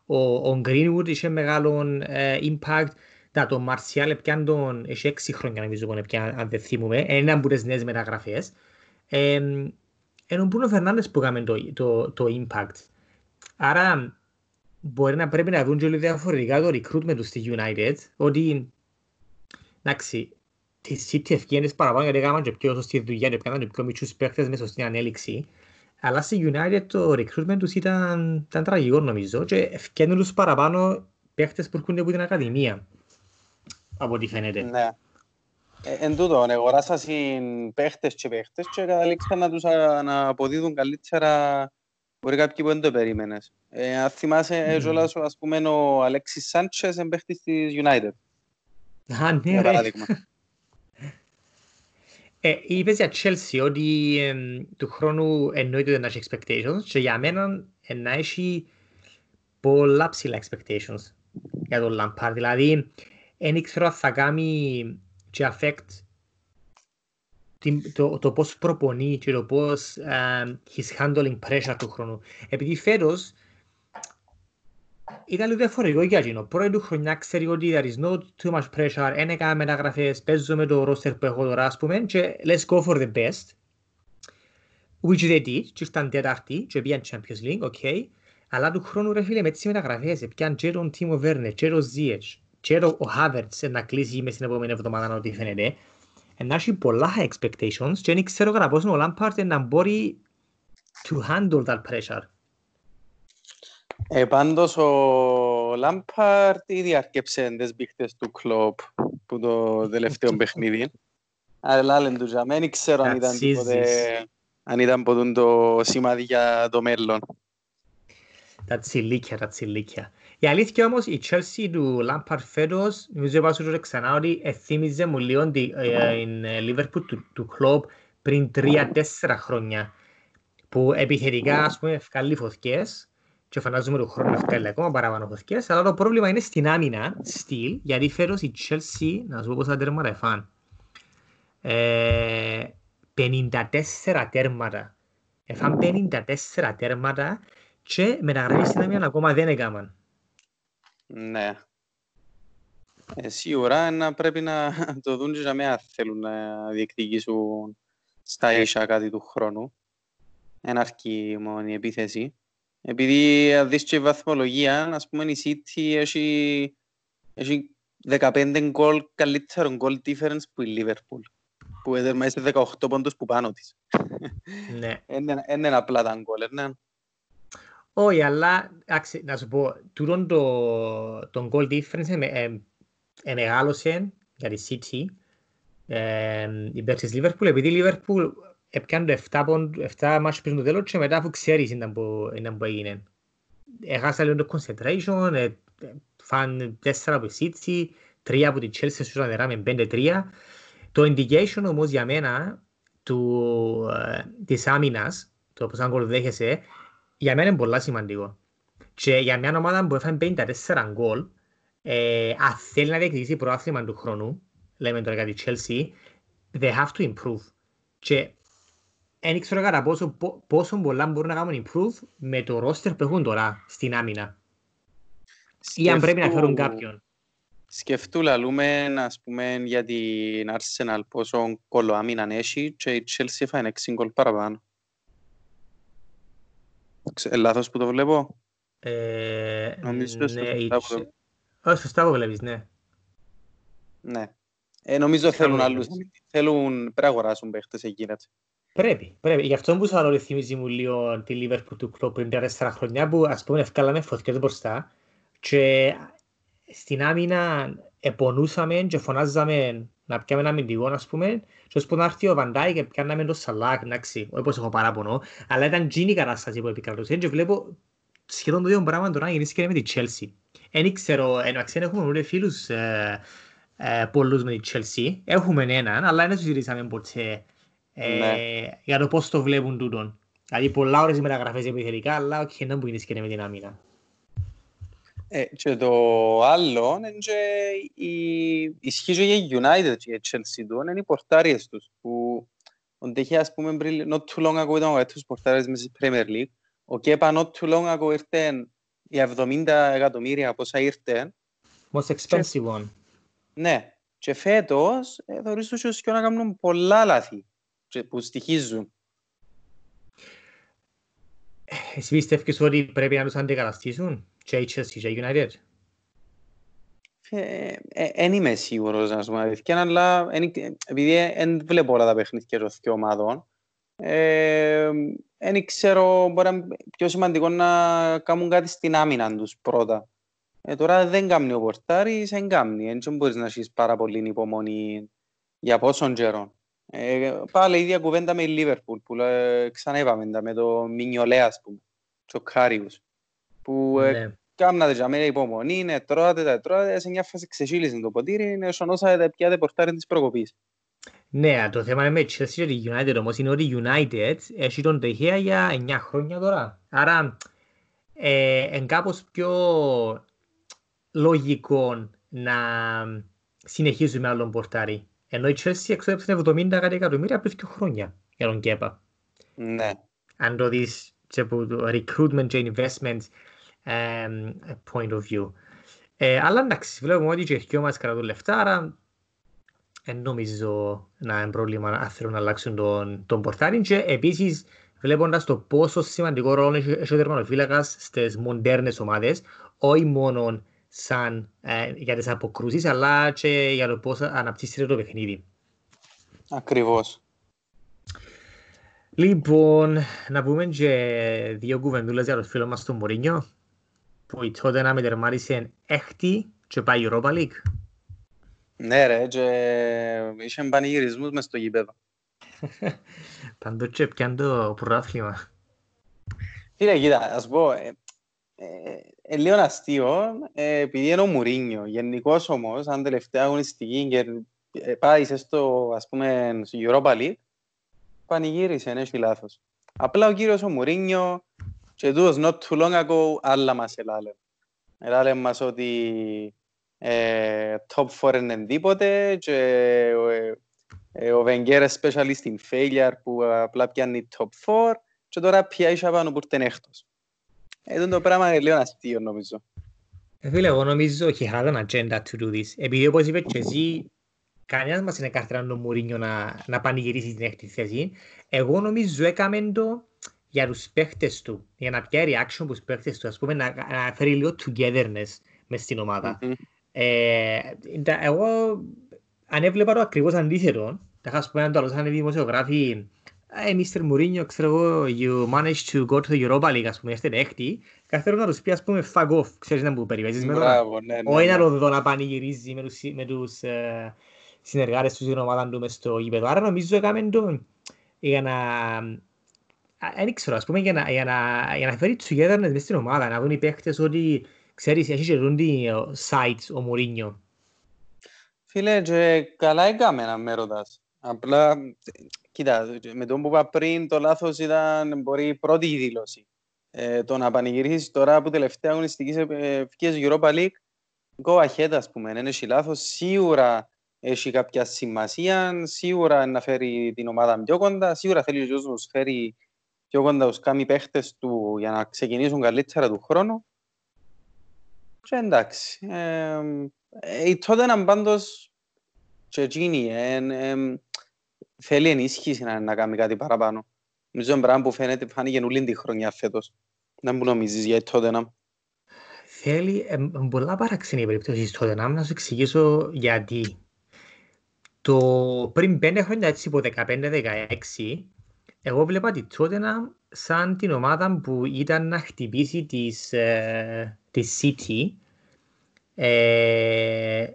ο, ο Greenwood είχε μεγάλο ε, impact, τα, το Martial έπιαν τον, έχει έξι χρόνια νομίζω που έπιαν, αν δεν θυμούμε, ένα από τις νέες μεταγραφές. Ε, ενώ που είναι ο Φερνάντες που έκαμε το, το, το impact. Άρα μπορεί να πρέπει να δουν και διαφορετικά το recruitment τους στη United, ότι εντάξει, τη City ευκαιρίες παραπάνω γιατί έκαναν και πιο σωστή δουλειά και έκαναν και πιο μικρούς παίχτες με σωστή ανέλυξη. Αλλά στη United το recruitment τους ήταν, ήταν τραγικό νομίζω και ευκαιρούν τους παραπάνω παίχτες που έρχονται από την Ακαδημία. Από ό,τι φαίνεται. Ναι. Ε, εν τούτο, αγοράσαν παίχτες και παίχτες και καταλήξαν να τους να αποδίδουν καλύτερα μπορεί κάποιοι που δεν το περίμενες. Ε, αν θυμάσαι, mm. Ζολάς, ας πούμε, ο Αλέξης Σάντσες εμπαίχτης της United. Α, ναι, ρε. Ε, είπες για Chelsea ότι ε, του χρόνου εννοείται ότι να έχει expectations και για μένα ε, να έχει πολλά ψηλά expectations για τον Lampard. Δηλαδή, δεν ήξερα αν θα κάνει και affect το, το πώς προπονεί και το πώς uh, he's handling pressure του χρόνου. Επειδή φέτος ήταν λίγο διαφορετικό για εκείνο. Πρώτη του χρονιά ξέρει ότι there is no too much pressure, δεν έκανα μεταγραφές, παίζω με το roster που έχω τώρα, ας πούμε, και let's go for the best. Which they did, και ήρθαν τέταρτη, και πήγαν Champions League, ok. Αλλά του χρόνου, ρε φίλε, με τις μεταγραφές, πήγαν και τον Timo Werner, και τον Ziyech, και ο Havertz να κλείσει μες την επόμενη εβδομάδα, ό,τι φαίνεται. Να έχει πολλά expectations, και δεν ξέρω κατά πόσο ο Lampard να μπορεί to handle that pressure. Ε, πάντως ο Λάμπαρτ ήδη αρκεψε τις μπήχτες του κλόπ που το τελευταίο παιχνίδι. Αλλά λένε του δεν ξέρω αν ήταν τίποτε, αν ήταν ποτέ το σημάδι για το μέλλον. Τα τσιλίκια, τα τσιλίκια. Η αλήθεια όμως, η Chelsea του Lampard φέτος, νομίζω είπα σου ξανά ότι εθίμιζε μου λίγο την Liverpool του, του κλόπ πριν τρία-τέσσερα χρόνια που επιθετικά, ας πούμε, ευκάλλει φωτιές και φαντάζομαι το χρόνο να βγάλει ακόμα παραπάνω φωτιές, αλλά το πρόβλημα είναι στην άμυνα, στυλ, γιατί φέρος η Chelsea, να σου πω πόσα τέρματα εφάν, ε, 54 τέρματα. Εφάν 54 τέρματα και μεταγραφή στην άμυνα ακόμα δεν έκαναν. Ναι. Ε, σίγουρα να πρέπει να το δουν και να μην θέλουν να διεκδικήσουν στα ίσα κάτι του χρόνου. Ένα αρκεί μόνο η επίθεση. Επειδή αν δεις και η βαθμολογία, ας πούμε η City έχει, έχει 15 γκολ καλύτερο γκολ difference που η Liverpool που έδερμα 18 πόντους που πάνω της. Ναι. Είναι ένα απλά τα γκολ, ναι. Όχι, αλλά να σου πω, τούτον το, το goal difference ε, ε, μεγάλωσε για τη City ε, υπέρ της Liverpool, επειδή η Liverpool έπιανε 7 μάτς πριν το τέλος και μετά αφού ξέρεις ήταν που, ήταν που έγινε. Έχασα λίγο το concentration, ε, φαν 4 από η City, 3 από τη Chelsea, σου νερά με 5-3. Το indication όμως για μένα του, ε, της άμυνας, το πώς αν δέχεσαι, για μένα είναι πολύ σημαντικό. Και για μια ομάδα που έφανε 54 γκολ, ε, αν θέλει να διεκδικήσει προάθλημα του χρόνου, λέμε τώρα για τη Chelsea, they have to improve. Και δεν ξέρω κατά πόσο, πόσο πολλά μπορούν να κάνουν improve με το roster που έχουν τώρα στην άμυνα. Σκεφτού, ή αν πρέπει να φέρουν κάποιον. Σκεφτού λαλούμε ας πούμε για την Arsenal πόσο κόλλο άμυνα έχει και η Chelsea έφαγε 6 γκολ παραπάνω. Ε, λάθος που το βλέπω. Ε, νομίζω ναι, σωστά που το... Όχι, σωστά που βλέπεις, ναι. Ναι. Ε, νομίζω θέλουν άλλους. Θέλουν, πρέπει να αγοράσουν παίχτες εκείνα. Πρέπει, πρέπει. Γι' αυτό που σου άλλο θυμίζει μου λίγο τη Liverpool του κλόπ πριν τέσσερα χρόνια που ας πούμε ευκάλαμε φωτιές μπροστά και στην άμυνα επονούσαμε και φωνάζαμε να πιάμε ένα μυντικό, ας πούμε, και ώσπου να έρθει ο Βαντάι και πιάναμε το Σαλάκ, εντάξει, όχι πως έχω παράπονο, αλλά ήταν τζίνη η κατάσταση που επικρατούσε και βλέπω σχεδόν το ίδιο πράγμα τώρα γυρίσει και με τη Chelsea. Δεν ξέρω, εντάξει, έχουμε όλοι φίλους ε, ε, πολλούς με τη Chelsea, έχουμε έναν, αλλά δεν συζητήσαμε ποτέ ε, ναι. για το πώς το βλέπουν τούτον. Δηλαδή πολλά ώρες μεταγραφές επιθετικά, αλλά όχι να που και με την άμυνα. Ε, και το άλλο είναι και η, ισχύει και για United και η Chelsea του, είναι οι πορτάριες τους που όντε είχε ας πούμε πριν, not too long ago ήταν ο έτους πορτάριες μέσα στη Premier League ο Κέπα not too long ago ήρθε οι 70 εκατομμύρια πόσα ήρθε Most expensive one Ναι, και φέτος ε, θεωρείς τους και να κάνουν πολλά λάθη που στοιχίζουν Εσύ πιστεύεις ότι πρέπει να τους αντικαταστήσουν και η Chelsea και η United; Δεν ε, είμαι σίγουρος να σου πω αλήθεια, αλλά επειδή δεν βλέπω όλα τα παιχνίδια των δύο ομάδων, δεν ξέρω, μπορεί να είναι πιο σημαντικό να κάνουν κάτι στην άμυνα τους πρώτα. Ε, τώρα δεν κάνει ο πορτάρης, δεν κάνει. Δεν μπορείς να έχεις πάρα πολύ υπομονή για πόσον καιρό. Ε, πάλι η ίδια κουβέντα με η Λίβερπουλ που ε, ξανά είπαμε με το Μινιολέ ας πούμε, το Κάριους που ε, ναι. Κάμνατε για μένα υπομονή, είναι τρώατε τα τρώατε, σε μια φάση ξεχείλισε το ποτήρι, είναι σονόσα τα πιάτε πορτάρι της προκοπής. Ναι, το θέμα είναι με Chelsea και τη United όμως είναι ότι η United έχει τον τεχεία για 9 χρόνια τώρα. Άρα ε, είναι κάπως πιο λογικό να συνεχίζουμε άλλον πορτάρι. Ενώ η Chelsea εξόδεψε 70 εκατομμύρια πριν 2 χρόνια για τον Κέπα. Ναι. Αν το δεις και από recruitment και investments um, point of view. Ε, αλλά εντάξει, βλέπουμε ότι και οι δυο μας κρατούν λεφτά, άρα δεν νομίζω να είναι πρόβλημα να θέλουν να αλλάξουν τον, τον πορτάρι και επίσης βλέποντας το πόσο σημαντικό ρόλο έχει ο τερματοφύλακας στις μοντέρνες ομάδες, όχι μόνο σαν ε, για τις αποκρούσεις, αλλά και για το πώς αναπτύσσεται το παιχνίδι. Ακριβώς. Λοιπόν, να πούμε και δύο κουβεντούλες για το φίλο μας τον Μωρίνιο που η τότε να με τερμάρισε έκτη και πάει Europa League. Ναι ρε, και είχαν πανηγυρισμούς μες στο γήπεδο. Παντού πιάνε το πρωτάθλημα. Φίλε, κοίτα, ας πω, ε, ε, ε, λίγο αστείο, ε, επειδή είναι ο Μουρίνιο. Γενικώς όμως, αν τελευταία αγωνιστική και ε, πάει στο, ας πούμε, στο Europa League, πανηγύρισε, έχει λάθος. Απλά ο κύριος ο Μουρίνιο και τούτος not too long ago άλλα μας ελάλε. Ελάλε μας ότι ε, top 4 είναι τίποτε και ε, ε, ο Βενγκέρ specialist in failure που απλά πιάνει top 4 και τώρα πια είσαι πάνω που ήρθε έκτος. Ε, το πράγμα είναι λίγο αστείο νομίζω. Ε, φίλε, εγώ νομίζω he had an agenda to do this. Επειδή όπως είπες και εσύ, κανένας μας είναι κάρτερα το Μουρίνιο να, να πανηγυρίσει την έκτη θέση. Εγώ νομίζω έκαμε το για τους παίχτες του, για να πιάει reaction από τους παίχτες του, ας πούμε, να, να φέρει λίγο togetherness μες στην ομάδα. Mm-hmm. Ε, εγώ αν έβλεπα το ακριβώς αντίθετο, θα ας πούμε αν το άλλο σαν δημοσιογράφοι «Hey, Mr. Mourinho, ξέρω εγώ, you managed to go to the Europa League, ας πούμε, είστε έκτη, καθένα να τους πει, ας πούμε, fuck off, ξέρεις να μου περιβέζεις με τώρα. Όχι να το δω να πανηγυρίζει με τους, με τους uh, συνεργάτες τους στην ομάδα του μες στο γήπεδο. Άρα νομίζω έκαμε το για να δεν ξέρω, ας πούμε, για να, για να, για να φέρει together μες στην ομάδα, να δουν οι παίχτες ότι, ξέρεις, έχει και ρούντι sites ο Μουρίνιο. Φίλε, και καλά έκαμε να με ρωτάς. Απλά, κοίτα, με τον που είπα πριν, το λάθος ήταν μπορεί η πρώτη δήλωση. Ε, το να πανηγυρίσεις τώρα που τελευταία αγωνιστικής ευκαιρίες Europa League, go ahead, ας πούμε, δεν έχει λάθος. Σίγουρα έχει κάποια σημασία, σίγουρα να φέρει την ομάδα πιο κοντά, σίγουρα θέλει ο να φέρει πιο κοντά τους κάνει παίχτες του για να ξεκινήσουν καλύτερα του χρόνου. Και εντάξει. Ε, ε, τότε να πάντως και εκείνη ε, ε, θέλει ενίσχυση να, να κάνει κάτι παραπάνω. Νομίζω είναι πράγμα που φαίνεται φάνηκε όλη τη χρονιά φέτος. Να μου νομίζεις για τότε να. Θέλει, ε, πολλά παραξενή περίπτωση στο Τότεναμ, να σου εξηγήσω γιατί. Το πριν πέντε χρόνια, έτσι από 15-16, εγώ βλέπα τη Tottenham σαν την ομάδα που ήταν να χτυπήσει της, ε, της City ε,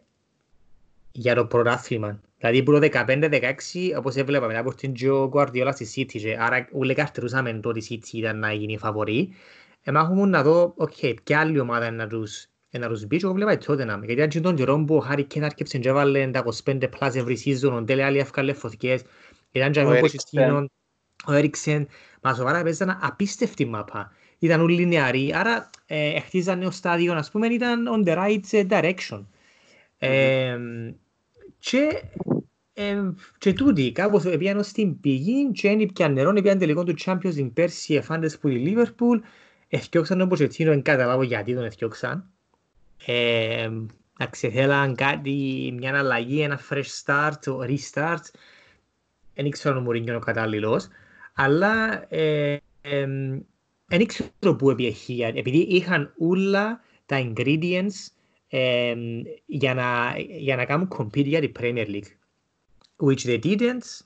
για το πρωτάθλημα. Δηλαδή που το 15-16, όπως έβλεπα μετά από την Τζο Guardiola στη City, και άρα όλοι καρτερούσαμε το ότι η City ήταν να γίνει φαβορή. Εμάχουμε να δω, οκ, okay, ποια άλλη ομάδα να τους, να τους μπει και εγώ βλέπα η Tottenham. Γιατί αν τον καιρό που ο Χάρη Κέν άρκεψε και έβαλε τα 25 πλάς every season, ο Ντέλε άλλοι έφκαλε φωθικές, ήταν και ο Ποσιστίνον, ο Έριξεν, μα σοβαρά παίζαν απίστευτη μάπα. Ήταν όλοι νεαροί, άρα ε, χτίζανε ο στάδιο, ας πούμε, ήταν on the right direction. Ε, και, ε, και τούτοι κάπως πήγαν στην πηγή και είναι πια νερό, πήγαν τελικό του Champions League πέρσι εφάντες που η Liverpool, εθιώξαν τον Ποτσετίνο, δεν καταλάβω γιατί τον εθιώξαν. Ε, να ξεθέλαν κάτι, μια αλλαγή, ένα fresh start, restart. Δεν ήξερα ο Μουρίνιο ο κατάλληλος αλλά δεν ε, ξέρω πού επιέχει, επειδή είχαν όλα τα ingredients ε, για, να, για να κάνουν compete για την Premier League. Which they didn't.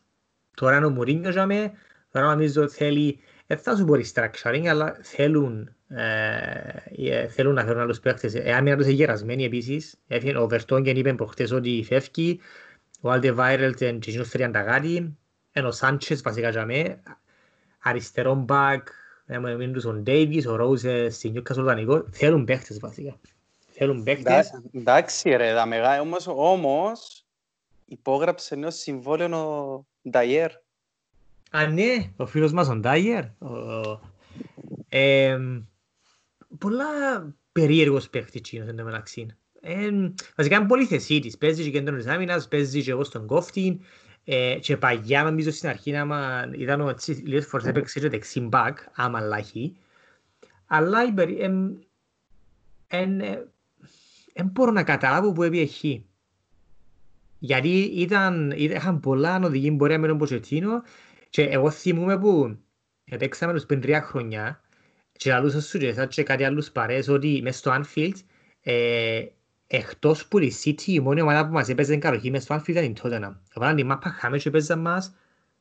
Τώρα ο Μουρίνιο για με, τώρα νομίζω θέλει, δεν θα σου μπορεί structuring, αλλά θέλουν, ε, θέλουν να φέρουν άλλους παίκτες. Εάν είναι άλλους γερασμένοι επίσης, ο Βερτόγγεν είπε προχτές ότι φεύγει, ο Άλτε Βάιρελτεν και εκείνος 30 κάτι, ενώ ο Σάντσες βασικά για μέ, αριστερό μπακ, με τους ο Ντέιβις, ο Ρόουζε, στην Νιούκας Δανικό, θέλουν παίχτες βασικά. Θέλουν παίχτες. Εντάξει ρε, τα μεγάλα, όμως, όμως υπόγραψε νέο συμβόλαιο ο Νταϊέρ. Α, ναι, ο φίλος μας ο Νταϊέρ. Ε, πολλά περίεργος παίχτης εκείνος εν τω μεταξύ. Ε, βασικά είναι πολύ θεσίτης. Παίζει και κέντρος της άμυνας, παίζει και εγώ στον κόφτη. Ε, και παγιά νομίζω στην αρχή άμα ήταν ο λίγες φορές έπαιξε και δεξί μπακ, άμα λάχει. Αλλά δεν μπορώ να καταλάβω που έπιε Γιατί ήταν, είχαν πολλά οδηγή πορεία με τον Ποτσετίνο και εγώ θυμούμαι που έπαιξαμε τους πριν τρία χρόνια και άλλους σου και κάτι άλλους παρέες ότι μες στο Anfield ε, εκτός που η City η μόνη ομάδα που μας έπαιζε καλοχή μες στο Anfield ήταν η Tottenham. Έβαλαν τη μάπα χάμε και έπαιζαν μας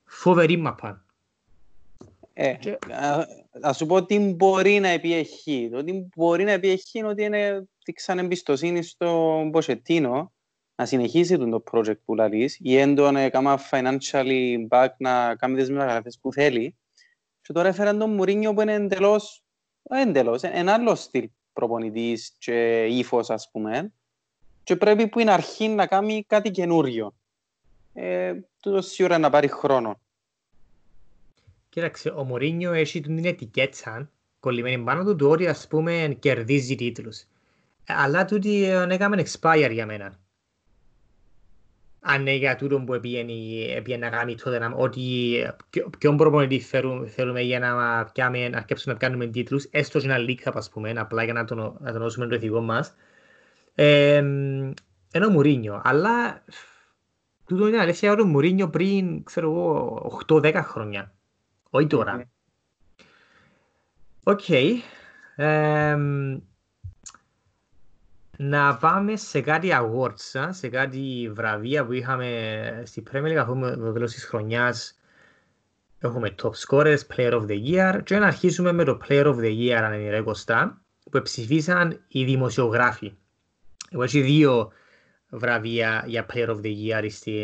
φοβερή μάπα. Ε, να σου πω τι μπορεί να επιέχει. Το τι μπορεί να επιέχει είναι ότι είναι δείξαν εμπιστοσύνη στον Ποσετίνο να συνεχίσει το project που λαλείς ή έντον έκανα financially back να κάνει τις μεταγραφές που θέλει και τώρα έφεραν τον Μουρίνιο που είναι εντελώς, εντελώς, ένα άλλο στυλ προπονητής και ύφος ας πούμε και πρέπει που είναι αρχή να κάνει κάτι καινούριο. Ε, τούτος σίγουρα να πάρει χρόνο. Κοίταξε, ο Μωρίνιο έχει την ετικέτσα κολλημένη πάνω του του ότι ας πούμε κερδίζει τίτλους. Αλλά τούτη έκαμε expire για μένα. Αν είναι για τούτο που πήγαινε να κάνει τότε ότι ποιον προπονητή θέλουμε για να, πιάμε, να αρκέψουμε να κάνουμε τίτλους, έστω και ένα leak ας πούμε, απλά για να τον, να τον δώσουμε το ηθικό μας. Ε, ενώ Μουρίνιο, αλλά τούτο είναι αλήθεια ότι ο Μουρίνιο πριν, ξέρω εγώ, 8-10 χρόνια. Όχι τώρα. OK. Okay. Ε, να πάμε σε κάτι awards, σε κάτι βραβεία που είχαμε στη Premier League, αφού με τέλος της χρονιάς έχουμε top scorers, player of the year και να αρχίσουμε με το player of the year αν είναι ρε Κώστα, που ψηφίσαν οι δημοσιογράφοι. Εγώ έχει δύο βραβεία για player of the year στη,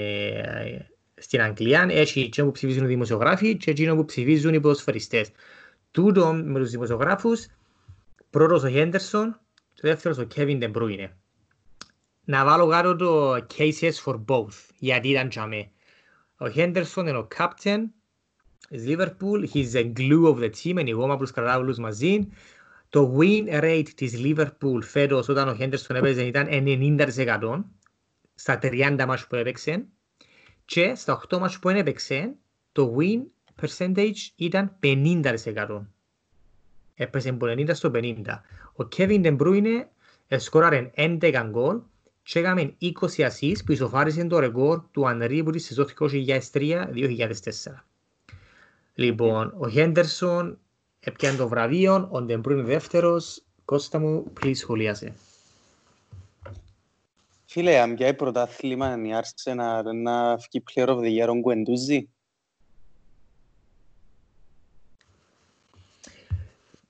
στην Αγγλία. Έχει εκείνο που ψηφίζουν οι δημοσιογράφοι και εκείνο που ψηφίζουν οι ποδοσφαιριστές. Τούτο με τους δημοσιογράφους, πρώτος ο Henderson, και δεύτερος ο Kevin De Bruyne. Να βάλω κάτω το cases for both, γιατί ήταν τζαμέ. Ο Henderson είναι ο captain της Liverpool, he's the glue of the team, είναι η γόμα που τους κρατά όλους μαζί. το win rate της Liverpool φέτος όταν ο Henderson έπαιζε ήταν 90% στα 30 μάτς που έπαιξε και στα 8 μάτς που έπαιξε το win percentage ήταν 50%. Έπαιζε από 90 στο 50. Ο Kevin De Bruyne σκόραρε 11 γκολ και έκαμε 20 assists που ισοφάρισε το ρεκόρ του Ανρί που της σεζόν 2003-2004. Λοιπόν, ο Χέντερσον έπιανε το βραβείο, ο Ντεμπρούν δεύτερος. Κώστα μου, please σχολιάσε. Φίλε, αν πιάει πρωτάθλημα η Arsenal να βγει player of the year ο Γκουεντούζι.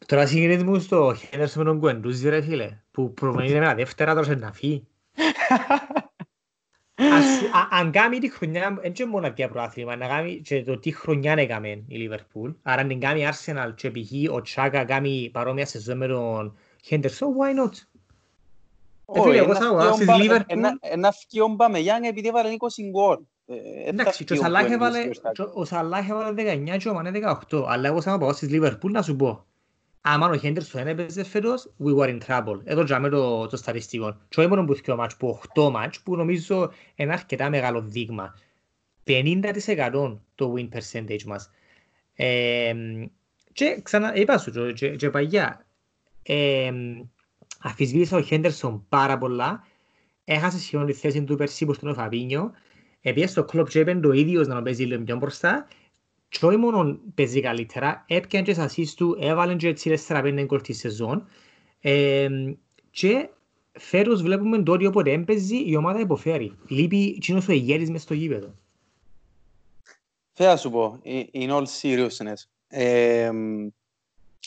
Τώρα συγκρίνεις μου στο Χέντερσον με τον Γκουεντούζι ρε φίλε, που προμονείται με τα δεύτερα τώρα σε να φύγει. αν κάνει τη χρονιά, δεν είναι μόνο πια προάθλημα, να κάνει και το τι χρονιά έκαμε η Λίβερπουλ. Άρα αν κάνει η Arsenal και π.χ. ο Τσάκα κάνει παρόμοια σεζόν με τον Henderson, why not; Όχι, εγώ θα αγοράσω της Λίβερπουλ. Ένα φκιό μπάμε Γιάννη επειδή έβαλε 20 γκολ. Εντάξει, και ο Σαλάχ έβαλε 19 και ο Μανέ 18, αλλά εγώ θα πάω στις Λίβερπουλ να σου πω άμα ο Χέντερσον έπαιζε φέτος, we were in trouble. Εδώ τζάμε το, το σταριστικό. Και όχι μόνο που δύο μάτς, που 8 μάτς, που νομίζω είναι αρκετά μεγάλο δείγμα. 50% το win percentage μας. Ε, και ξανά, είπα σου, και, και παγιά, ε, αφισβήτησα ο Χέντερσον πάρα πολλά, έχασε σχεδόν τη θέση του Περσί που στον Φαβίνιο, επειδή στο κλόπ και έπαιρνε το ίδιος να παίζει λίγο πιο μπροστά και όχι μόνο παίζει καλύτερα, έπιανε και σας του, έβαλαν και έτσι 4-5 γκολ τη σεζόν ε, και φέτος βλέπουμε τότε όποτε έμπαιζε η ομάδα υποφέρει. Λείπει κοινός ο ηγέτης μες στο γήπεδο. Θα σου πω, in all seriousness, ε,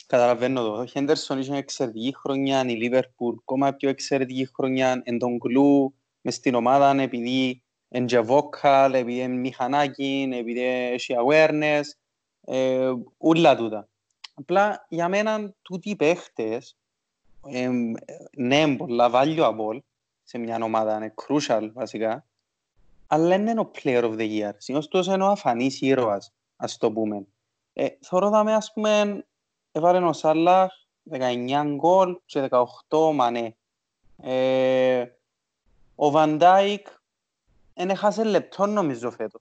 καταλαβαίνω το. Ο Χέντερσον είχε εξαιρετική χρονιά, η Λίβερπουλ ακόμα πιο εξαιρετική χρονιά, εν τον κλου μες στην ομάδα επειδή είναι και vocal, επειδή είναι μηχανάκι, επειδή έχει awareness, ε, ούλα τούτα. Απλά για μένα τούτοι παίχτες, ε, ναι, πολλά valuable σε μια ομάδα, είναι crucial βασικά, αλλά είναι ο player of the year. Συνήθως είναι ο αφανής ήρωας, ας το πούμε. Ε, θεωρώ δάμε, ας πούμε, έβαλε ο Σάλαχ 19 γκολ και 18 Μανέ. Ε, ο Βαντάικ δεν έχασε λεπτό νομίζω φέτος.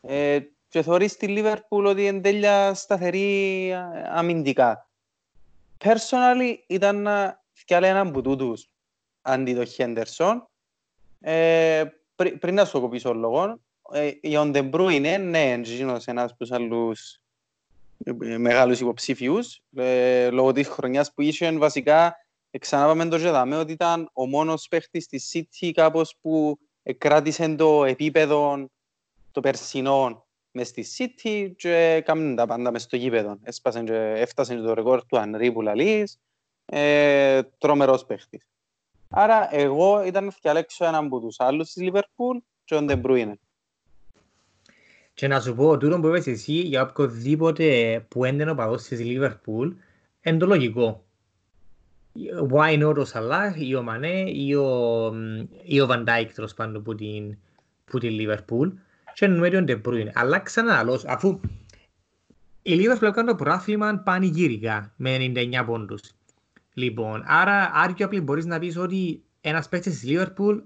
Ε, και θεωρείς τη Λίβερπουλ ότι είναι τέλεια σταθερή αμυντικά. Personally ήταν να φτιάλε έναν που τούτους αντί το Χέντερσον. Ε, πρι, πριν να σου κοπήσω ο λόγο, ε, ο Ντεμπρούινε, ναι, είναι ένας από τους άλλους ε, μεγάλους υποψήφιους, ε, λόγω της χρονιάς που είχε βασικά ξανάπαμε το ζεδάμε ότι ήταν ο μόνος παίχτης της City κάπως που κράτησε το επίπεδο το περσινό μες στη City και έκαναν τα πάντα μες στο γήπεδο. Έσπασε και έφτασε το ρεκόρ του Ανρί που λαλείς, ε, τρομερός παίχτης. Άρα εγώ ήταν να διαλέξω έναν από τους άλλους της Λιβερπούλ και ο Ντεμπρούινε. Και να σου πω, τούτο που είπες εσύ για οποιοδήποτε που εν τζαι εν οπαδός της Λιβερπούλ, είναι το λογικό why not ο Σαλάχ ή ο Μανέ ή ο, ή ο Βαντάικ τέλος πάντων που την, που την Λίβερπουλ και εννοούμε τον Ντεμπρούιν. Αλλά ξανά άλλος, αφού η Λίβερπουλ έκανε το πρωτάθλημα πανηγύρικα με 99 πόντους. Λοιπόν, άρα arguably μπορείς να πεις ότι ένας παίκτης της Λίβερπουλ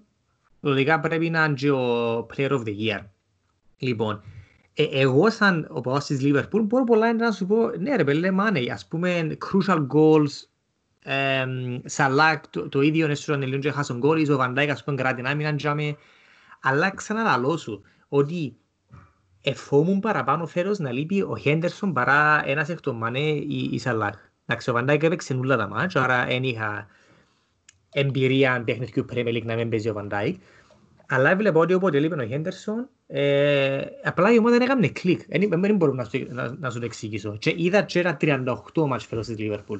λογικά πρέπει να είναι και ο player of the year. Λοιπόν, ε, εγώ σαν ο παγός της Λίβερπουλ μπορώ πολλά να σου πω, ναι ρε πέλε μάνε, ας πούμε crucial goals Σαλάκ το ίδιο έσουραν λίγο και χάσουν γκόλ, ο Βαντάικ ας πούμε κράτη να μην τζάμε. Αλλά ξαναλαλώ σου ότι εφόμουν παραπάνω φέρος να λείπει ο Χέντερσον παρά ένας εκ των Μανέ ή, ή Σαλάκ. Εντάξει, ο Βαντάικ έπαιξε νουλά τα μάτια, άρα δεν είχα εμπειρία παιχνιδιού Premier League να μην παίζει ο Βαντάικ. Αλλά έβλεπα ότι όποτε λείπει ο Χέντερσον, ε, απλά η ομάδα δεν έκανε κλικ. Δεν μπορώ να, να, να σου το εξηγήσω. Και είδα και ένα 38 μάτς φέτος της Λίβερπουλ.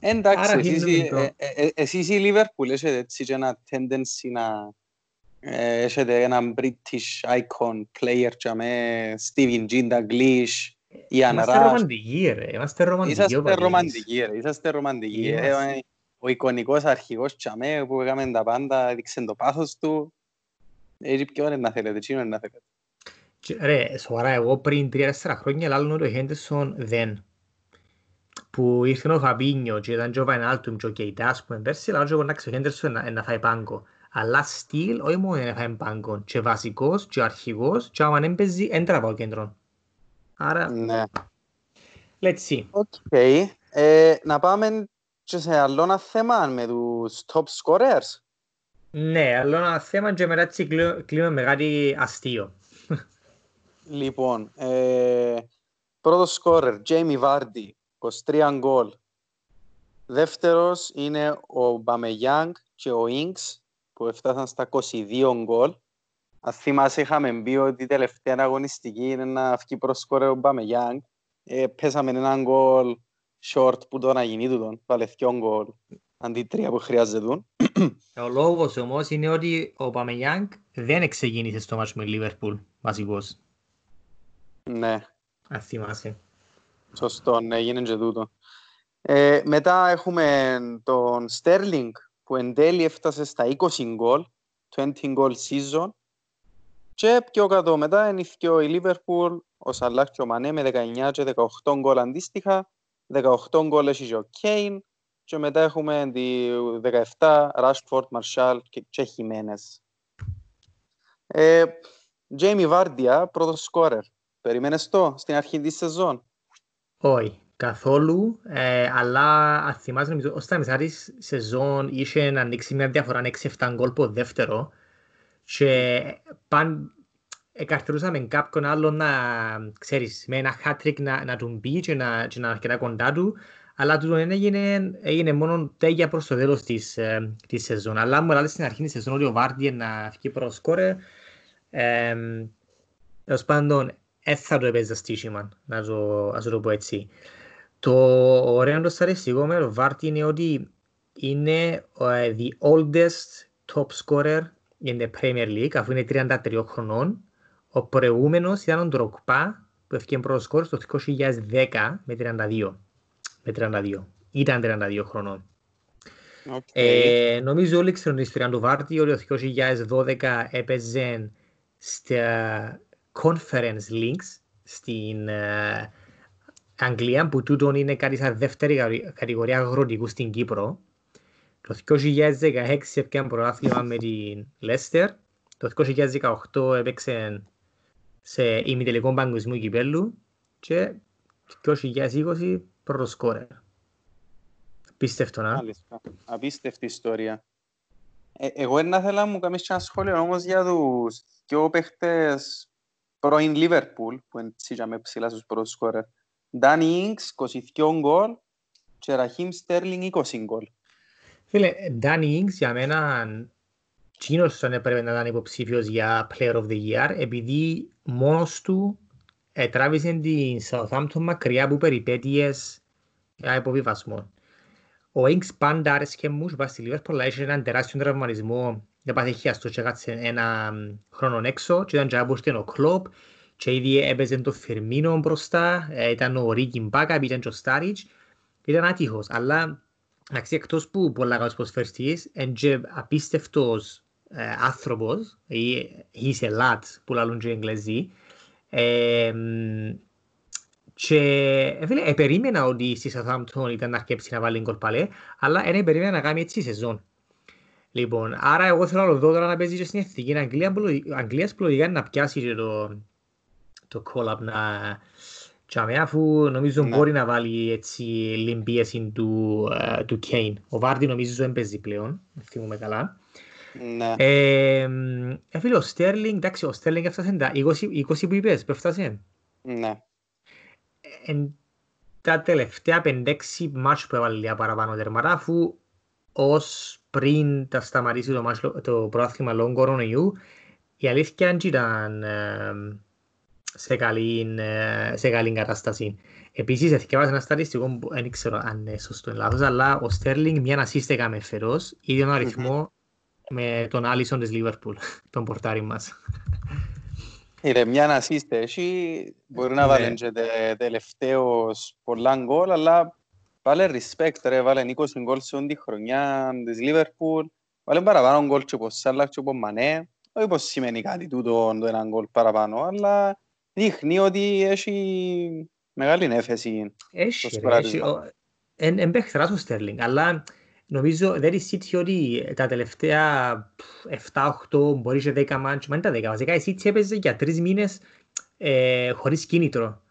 Εντάξει, εσείς οι Λίβερπουλ έχετε έτσι και ένα tendency να έχετε έναν British icon player και με Steven G. Douglas Είμαστε ρομαντικοί ρε, είμαστε ρομαντικοί Είσαστε ρομαντικοί ρε, είσαστε ρομαντικοί. Ο εικονικός αρχηγός Τσαμέ που έκαμε τα πάντα, έδειξε το πάθος του. Έτσι ποιο είναι να θέλετε, τι είναι να θέλετε. Ρε, σοβαρά, εγώ πριν 3-4 χρόνια λάλλον ότι ο Χέντεσον δεν που ήρθε ο Φαμπίνιο και ήταν και ο Βαϊνάλτουμ και ο Κεϊτά, ας πούμε, πέρσι, αλλά και ο Νάξο Χέντερσον να φάει πάγκο. Αλλά στυλ, όχι μόνο να φάει πάγκο, και βασικός, και αρχηγός, και άμα δεν παίζει, έντρα ο κέντρο. Άρα, Ναι. let's see. OK. Ε, να πάμε και σε άλλο ένα θέμα με τους top scorers. Ναι, άλλο ένα θέμα και μετά έτσι κλείνω- κλείνουμε με κάτι αστείο. Λοιπόν, ε, πρώτος scorer, Jamie Vardy, 23 γκολ. Δεύτερος είναι ο Ομπαμεγιάνγκ και ο Ινγκς που έφτασαν στα 22 γκολ. Αν θυμάσαι είχαμε πει ότι η τελευταία αγωνιστική είναι να βγει προς σκόρε ο Μπαμεγιάνγκ. Ε, πέσαμε έναν γκολ short που το να γίνει τούτον. Βάλε δυο γκολ αντί τρία που χρειάζεται. Ο λόγος όμως είναι ότι ο Παμεγιάνγκ δεν ξεκίνησε στο μάτσο με Λίβερπουλ, βασικός, Ναι. αν θυμάσαι. Σωστό, ναι, έγινε και τούτο. Ε, μετά έχουμε τον Sterling που εν τέλει έφτασε στα 20 γκολ, 20 goal season. Και πιο κάτω μετά είναι και ο Liverpool, ο Σαλάχ και ο Μανέ με 19 και 18 γκολ αντίστοιχα. 18 γκολ έχει και ο Κέιν. Και μετά έχουμε τη 17 Rashford, Marshall και, και Jimenez. Ε, Jamie Vardy, πρώτος σκόρερ. Περιμένες το στην αρχή της σεζόν; Όχι, καθόλου, ε, αλλά αν θυμάσαι νομίζω, ως τα μισά της σεζόν είχε να ανοίξει μια διαφορά 6-7 γκολ από δεύτερο και παν εκαρτερούσαμε κάποιον άλλον να, ξέρεις, με ένα hat-trick να, να του μπει και να, και να αρκετά κοντά του, αλλά τούτο δεν έγινε, έγινε μόνο τέγια προς το τέλος της, ε, της σεζόν. Αλλά μου έλεγε στην αρχή της σεζόν ότι ο Βάρντι να βγει προς σκόρε, ε, τέλος πάντων, δεν θα το έπαιζα στήσιμα, να το, να το πω έτσι. Το ωραίο το σταριστικό με το Βάρτι είναι ότι είναι uh, the oldest top scorer in the Premier League, αφού είναι 33 χρονών. Ο προηγούμενος ήταν ο Ντροκπά, που έφυγε πρώτος σκόρ στο 2010 με 32. Με 32. Ήταν 32 χρονών. Okay. Ε, νομίζω όλοι ξέρουν την ιστορία του Βάρτι, ότι το 2012 έπαιζε στα Conference Links στην uh, Αγγλία, που τούτον είναι κάτι σαν δεύτερη κατηγορία αγροτικού στην Κύπρο. Το 2016 έπαιξε πρωτάθλημα με την Leicester. Το 2018 έπαιξε σε ημιτελικό παγκοσμίου κυπέλου και το 2020 πρώτο σκόρερ. Απίστευτο, να. Μάλιστα. Απίστευτη ιστορία. Ε, εγώ δεν ήθελα να μου κάνεις ένα σχόλιο όμως για τους δυο παίχτες πρώην Λίβερπουλ που είναι ψηλά στους πρώτους σκόρερ. Ντάνι Ινγκς 22 γκολ και Ραχίμ Στέρλινγκ 20 γκολ. Φίλε, Ντάνι Ινγκς για μένα Τσίνος θα έπρεπε να ήταν υποψήφιος για Player of the Year επειδή μόνος του ε, τράβησε την Southampton μακριά από περιπέτειες για υποβιβασμό. Ο Ινγκς πάντα άρεσκε μους και πάει στη Liverpool αλλά είχε έναν τεράστιο τραυματισμό δεν πάθε χιαστό και κάτσε ένα χρόνο έξω. Και ήταν και από ο Κλόπ και ήδη έπαιζε το Φερμίνο μπροστά, ε, ήταν ο Ρίκι Μπάκα, ήταν και ο Στάριτς, ήταν άτυχος, αλλά εντάξει, εκτός που πολλά καλός προσφερστής, είναι και απίστευτος ε, άνθρωπος, he's a lad που λαλούν και οι Εγγλέζοι, ε, και φίλε, ε, περίμενα ότι στη Southampton ήταν να αρκέψει να βάλει γκολ παλέ, αλλά δεν περίμενα να κάνει έτσι σεζόν. Λοιπόν, άρα εγώ θέλω να δω τώρα να παίζει και στην εθνική Αγγλία, Αγγλίας πλογικά να πιάσει και το, το call-up να τσάμε, αφού νομίζω ναι. μπορεί να βάλει έτσι λιμπίεση του, uh, του Kane. Ο Βάρντι νομίζω δεν παίζει πλέον, θυμούμε καλά. Ναι. Ε, ε, φίλε, ο Στέρλινγκ, εντάξει, ο Στέρλινγκ έφτασε τα 20, 20 που είπες, που έφτασε. Ναι. Ε, τα τελευταία 5-6 μάτς που έβαλε λίγα παραπάνω τερμάρα, αφού ως πριν τα σταματήσει το, μάτς, το πρόθυμα λόγω κορονοϊού, η αλήθεια ήταν ε, σε καλή, ε, σε καλή κατάσταση. Επίσης, εθιέβασα ένα στατιστικό που δεν ξέρω αν είναι σωστό ή λάθος, αλλά ο Στέρλινγκ μια ασίστε έκαμε φερός, ίδιο αριθμό mm-hmm. με τον Άλισον της Λίβερπουλ, τον πορτάρι μας. Ήρε μια ασίστε, εσύ μπορεί να βάλει και τελευταίος πολλά γκολ, αλλά βάλε respect ρε, βάλε 20 γκολ σε όλη τη χρονιά της Λίβερπουλ, βάλε παραπάνω γκολ και πως Σάλαχ και πως Μανέ, όχι πως σημαίνει κάτι τούτο το ένα γκολ παραπάνω, αλλά δείχνει ότι έχει μεγάλη έφεση. Έχει, ρε, έχει. Εν παίχτερα ο Στέρλινγκ, αλλά νομίζω δεν ισχύει ότι τα τελευταία 7-8, μπορεί και 10 μάτς, μα είναι τα 10, βασικά η City έπαιζε για τρεις μήνες ε, χωρίς κίνητρο.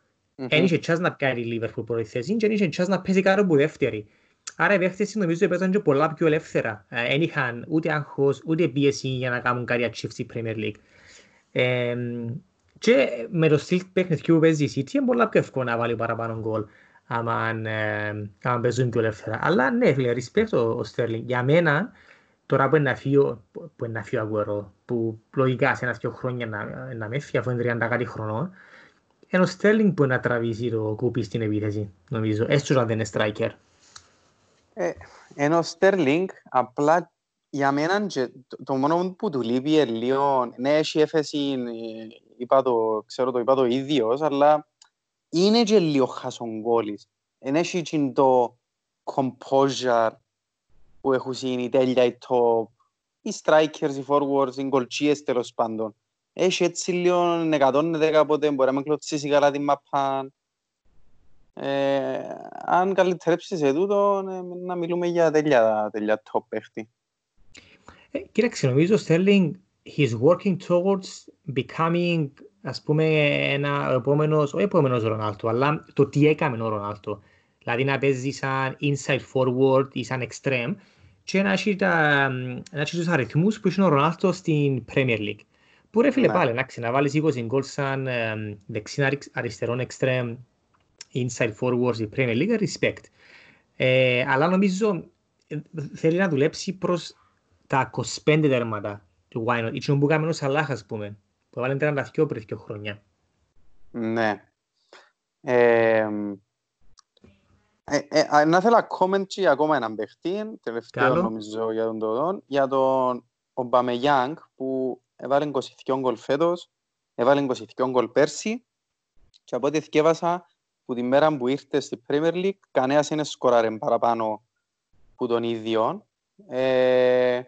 Δεν είχε τσάς να πιάρει η Λίβερπουλ πρώτη θέση και δεν είχε τσάς να παίζει κάτω από δεύτερη. Άρα οι παίχτες νομίζω παίζαν και πολλά πιο ελεύθερα. Δεν είχαν ούτε άγχος, ούτε πίεση για να κάνουν κάτι achieve στη Premier League. Ε, και με το στυλ παιχνιδιού που παίζεις η City είναι πολλά πιο εύκολο να βάλει παραπάνω γκολ άμα ε, παίζουν πιο ελεύθερα. Αλλά ναι, φίλε, respect ο, ο Sterling. Για μένα, τώρα που είναι να φύγει, που είναι να φύγει ο Αγουέρο, που λογικά σε ένα-δυο χρόνια να, να με φύγει, αφού είναι 30 κάτι χρονών, είναι ο Sterling που να τραβήσει το κούπι στην επίθεση, νομίζω. Έστω αν δεν είναι striker. Ε, ενώ ο Sterling, απλά για μένα το, το μόνο που του λείπει είναι λίγο, ναι, έχει έφεση, είπα το, ξέρω το είπα το ίδιος, αλλά είναι και λίγο χασογκόλης. Εν έχει το composure που έχουν οι τέλεια, οι top, οι strikers, οι forwards, οι γκολτσίες τέλος πάντων. Έχει έτσι λίγο 110 πότε μπορεί να με κλωτσίσει καλά την μαπά. Ε, αν καλυτερέψει σε τούτο, ε, να μιλούμε για τέλεια, τέλεια top παίχτη. Ε, κοίταξε, νομίζω ο Sterling he's working towards becoming ας πούμε ένα επόμενος, όχι επόμενος Ρονάλτο, αλλά το τι έκαμε ο Ρονάλτο. Δηλαδή να παίζει σαν inside forward ή σαν extreme και να έχει, τα, να έχει τους αριθμούς που έχει ο Ρονάλτο στην Premier League. Που ρε φίλε ναι. πάλι, εντάξει, να βάλεις 20 γκολ σαν ε, δεξίνα αριστερών extreme inside forward στην Premier League, respect. Ε, αλλά νομίζω ε, θέλει να δουλέψει προς τα 25 τέρματα του Why Not. Ήταν που κάνουμε ο Σαλάχ, ας πούμε, που έβαλε 32 πριν δύο χρόνια. Ναι. Ε, ε, ε, να θέλω comment ακόμα έναν παιχτή, τελευταίο Καλό. νομίζω για τον Τοδόν, για τον Ομπαμεγιάνγκ που έβαλε 22 γκολ φέτος, έβαλε 22 γκολ πέρσι και από ό,τι θυκεύασα που τη μέρα που ήρθε στη Premier League κανένας είναι σκοράρε παραπάνω που τον ίδιο. Ε,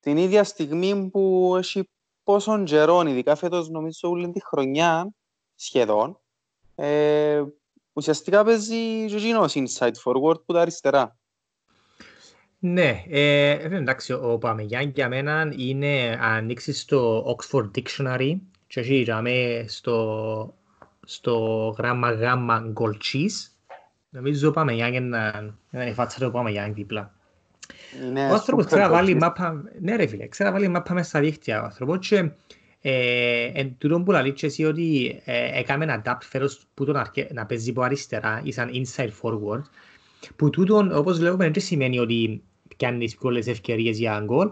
την ίδια στιγμή που έχει πόσον καιρό, ειδικά φέτος νομίζω όλη τη χρονιά σχεδόν, ε, ουσιαστικά παίζει ζωγινός inside forward που τα αριστερά. Ναι, ε, εντάξει, ο Παμεγιάν για μένα είναι ανοίξει στο Oxford Dictionary και έχει στο, στο γράμμα γάμμα γκολτσίς. Νομίζω ο Παμεγιάν είναι η φάτσα του Παμεγιάν δίπλα. Ναι, ο άνθρωπος ξέρει να βάλει μάπα, ναι ρε φίλε, ξέρει να βάλει μάπα μέσα στα δίχτυα ο άνθρωπος και ε, εν τούτο που λαλείς εσύ ότι ε, έκαμε ένα adapt φέρος που τον αρκε, να παίζει από αριστερά ή σαν inside forward που τούτον όπως λέγουμε δεν σημαίνει ότι πιάνεις πολλές ευκαιρίες για γκολ.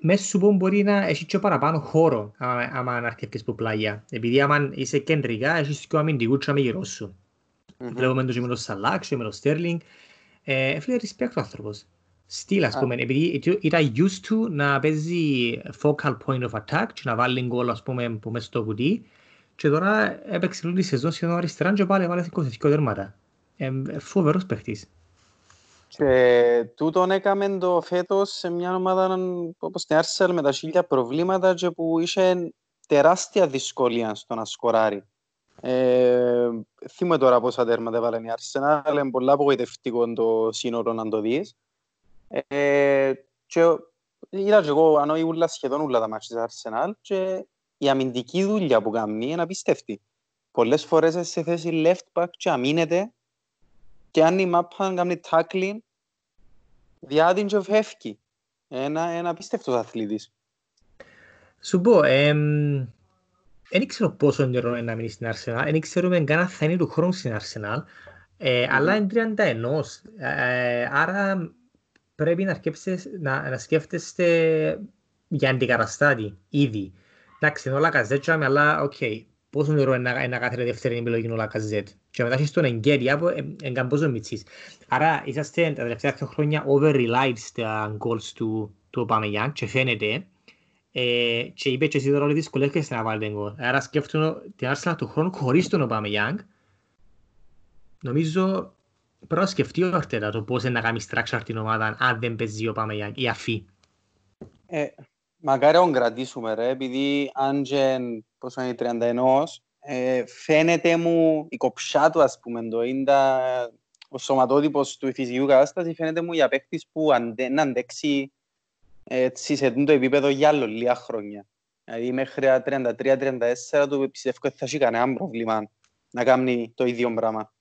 Μέσα σου που μπορεί να έχεις και παραπάνω χώρο άμα, άμα αρκεύκες από πλάγια. Επειδή άμα είσαι κεντρικά έχεις και ο αμυντικούς και γύρω σου. Mm-hmm. βλέπουμε το και με το Σαλάκ και με το Στέρλινγκ. Ε, φίλε respect ο άνθρωπος. Στυλ, ας πούμε, επειδή ήταν used to να παίζει focal point of attack και να βάλει γκολ, ας πούμε, που μέσα στο κουτί. Και τώρα έπαιξε όλη τη σεζόν σχεδόν αριστερά και πάλι έβαλε 22 τέρματα. Ε, φοβερός παίχτης. Και τούτον έκαμε το φέτος σε μια ομάδα όπως την Arsenal με τα χίλια προβλήματα και που είχε τεράστια δυσκολία στο να σκοράρει. Ε, θυμούμαι τώρα πόσα τέρματα έβαλε η Arsenal, είναι πολλά απογοητευτικό το σύνορο να το δεις. Ε, και είδα και εγώ αν ούλα σχεδόν όλα τα μάτια της Arsenal και η αμυντική δουλειά που κάνει είναι απίστευτη. Πολλές φορές σε θέση left back και αμήνεται και αν η μάπα κάνει tackling διάδειν και φεύγει. Ένα, ένα απίστευτος αθλητής. Σου πω, δεν ξέρω πόσο καιρό είναι να μείνει στην Arsenal, δεν ξέρουμε καν αν θα είναι του χρόνου στην Arsenal, ε, mm. αλλά είναι 31. Ε, άρα πρέπει να, να, να σκέφτεστε για αντικαταστάτη ήδη. Εντάξει, είναι ο Λακαζέτ, αλλά OK, okay, πόσο καιρό είναι να κάθεται δεύτερη επιλογή ο Λακαζέτ. Και μετά έχεις τον Ενκέτια που είναι πόσο μιτσής. Άρα είσαστε τα τελευταία δύο χρόνια over-relied στα goals του, του Ομπαμεγιάνγκ και φαίνεται ε, και είπε και εσύ τώρα ότι δυσκολεύκεστε να βάλετε γκολ. Άρα σκέφτομαι την Arsenal του χρόνου χωρίς τον Obama Νομίζω πρέπει να σκεφτεί ο Αρτέτα το πώς είναι να κάνει structure την ομάδα αν δεν παίζει ο Παμεγιάν ή αφή. Ε, μακάρι να κρατήσουμε ρε, επειδή αν και πόσο είναι 31, ε, φαίνεται μου η κοψά του, ας πούμε, το είναι τα, ο σωματότυπος του φυσικού κατάστασης, φαίνεται μου για παίχτης που αντε, να αντέξει έτσι, σε το επίπεδο για άλλο λίγα χρόνια. Δηλαδή μέχρι 33-34 του πιστεύω ότι θα έχει κανένα πρόβλημα να κάνει το ίδιο πράγμα.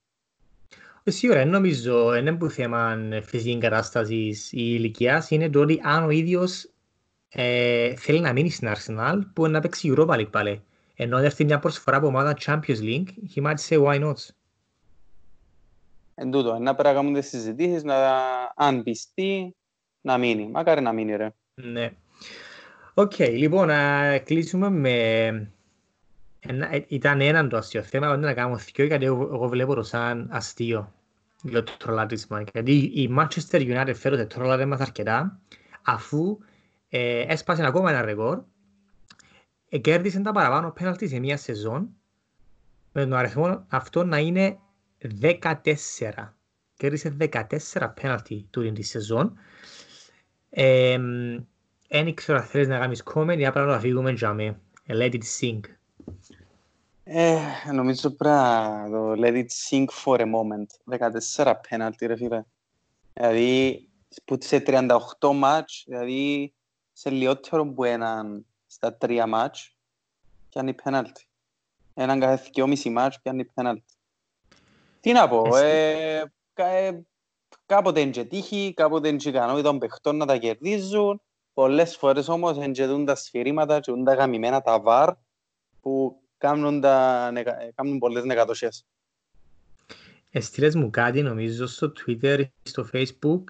Ε, σίγουρα, νομίζω, είναι που θέμα φυσική κατάστασης ή ηλικίας είναι το ότι αν ο ίδιος ε, θέλει να μείνει στην Arsenal, που να παίξει Europa League πάλι. Ενώ έρθει μια προσφορά από ομάδα Champions League, he might say why not; Εν τούτο, να πρέπει να κάνουμε τις συζητήσεις, να, αν πειστεί, να μείνει. Μακάρι να μείνει, ρε. Ναι. OK, okay, λοιπόν, να κλείσουμε με... Ένα, ε, ήταν έναν το αστείο θέμα, όταν να κάνουμε θυκιο, γιατί εγώ, εγώ βλέπω το σαν αστείο για το τρολάτισμα. Γιατί η Manchester United φέρονται τρολάτε μας αρκετά, αφού ε, έσπασε ακόμα ένα ρεκόρ, ε, κέρδισε τα παραπάνω πέναλτι σε μία σεζόν, με τον αριθμό αυτό να είναι 14. Κέρδισε 14 πέναλτι τούτη τη σεζόν. Δεν ξέρω αν θέλεις να κάνεις comment ή απλά να φύγουμε για με. Let it sink. Ε, νομίζω πρέπει να το let it sink for a moment. 14 πέναλτι ρε φίλε. Δηλαδή, που σε 38 μάτς, δηλαδή σε λιότερο που έναν στα τρία μάτς, πιάνει πέναλτι. Έναν κάθε δυόμιση μάτς πιάνει πέναλτι. Τι να πω, ε, ε, κάποτε είναι και τύχη, κάποτε είναι και ικανότητα των παιχτών να τα κερδίζουν. Πολλές φορές όμως είναι τα σφυρήματα και τα γαμημένα τα βαρ που κάνουν, τα, κάνουν πολλές νεκατοσίες. Εστήλες μου κάτι νομίζω στο Twitter, στο Facebook,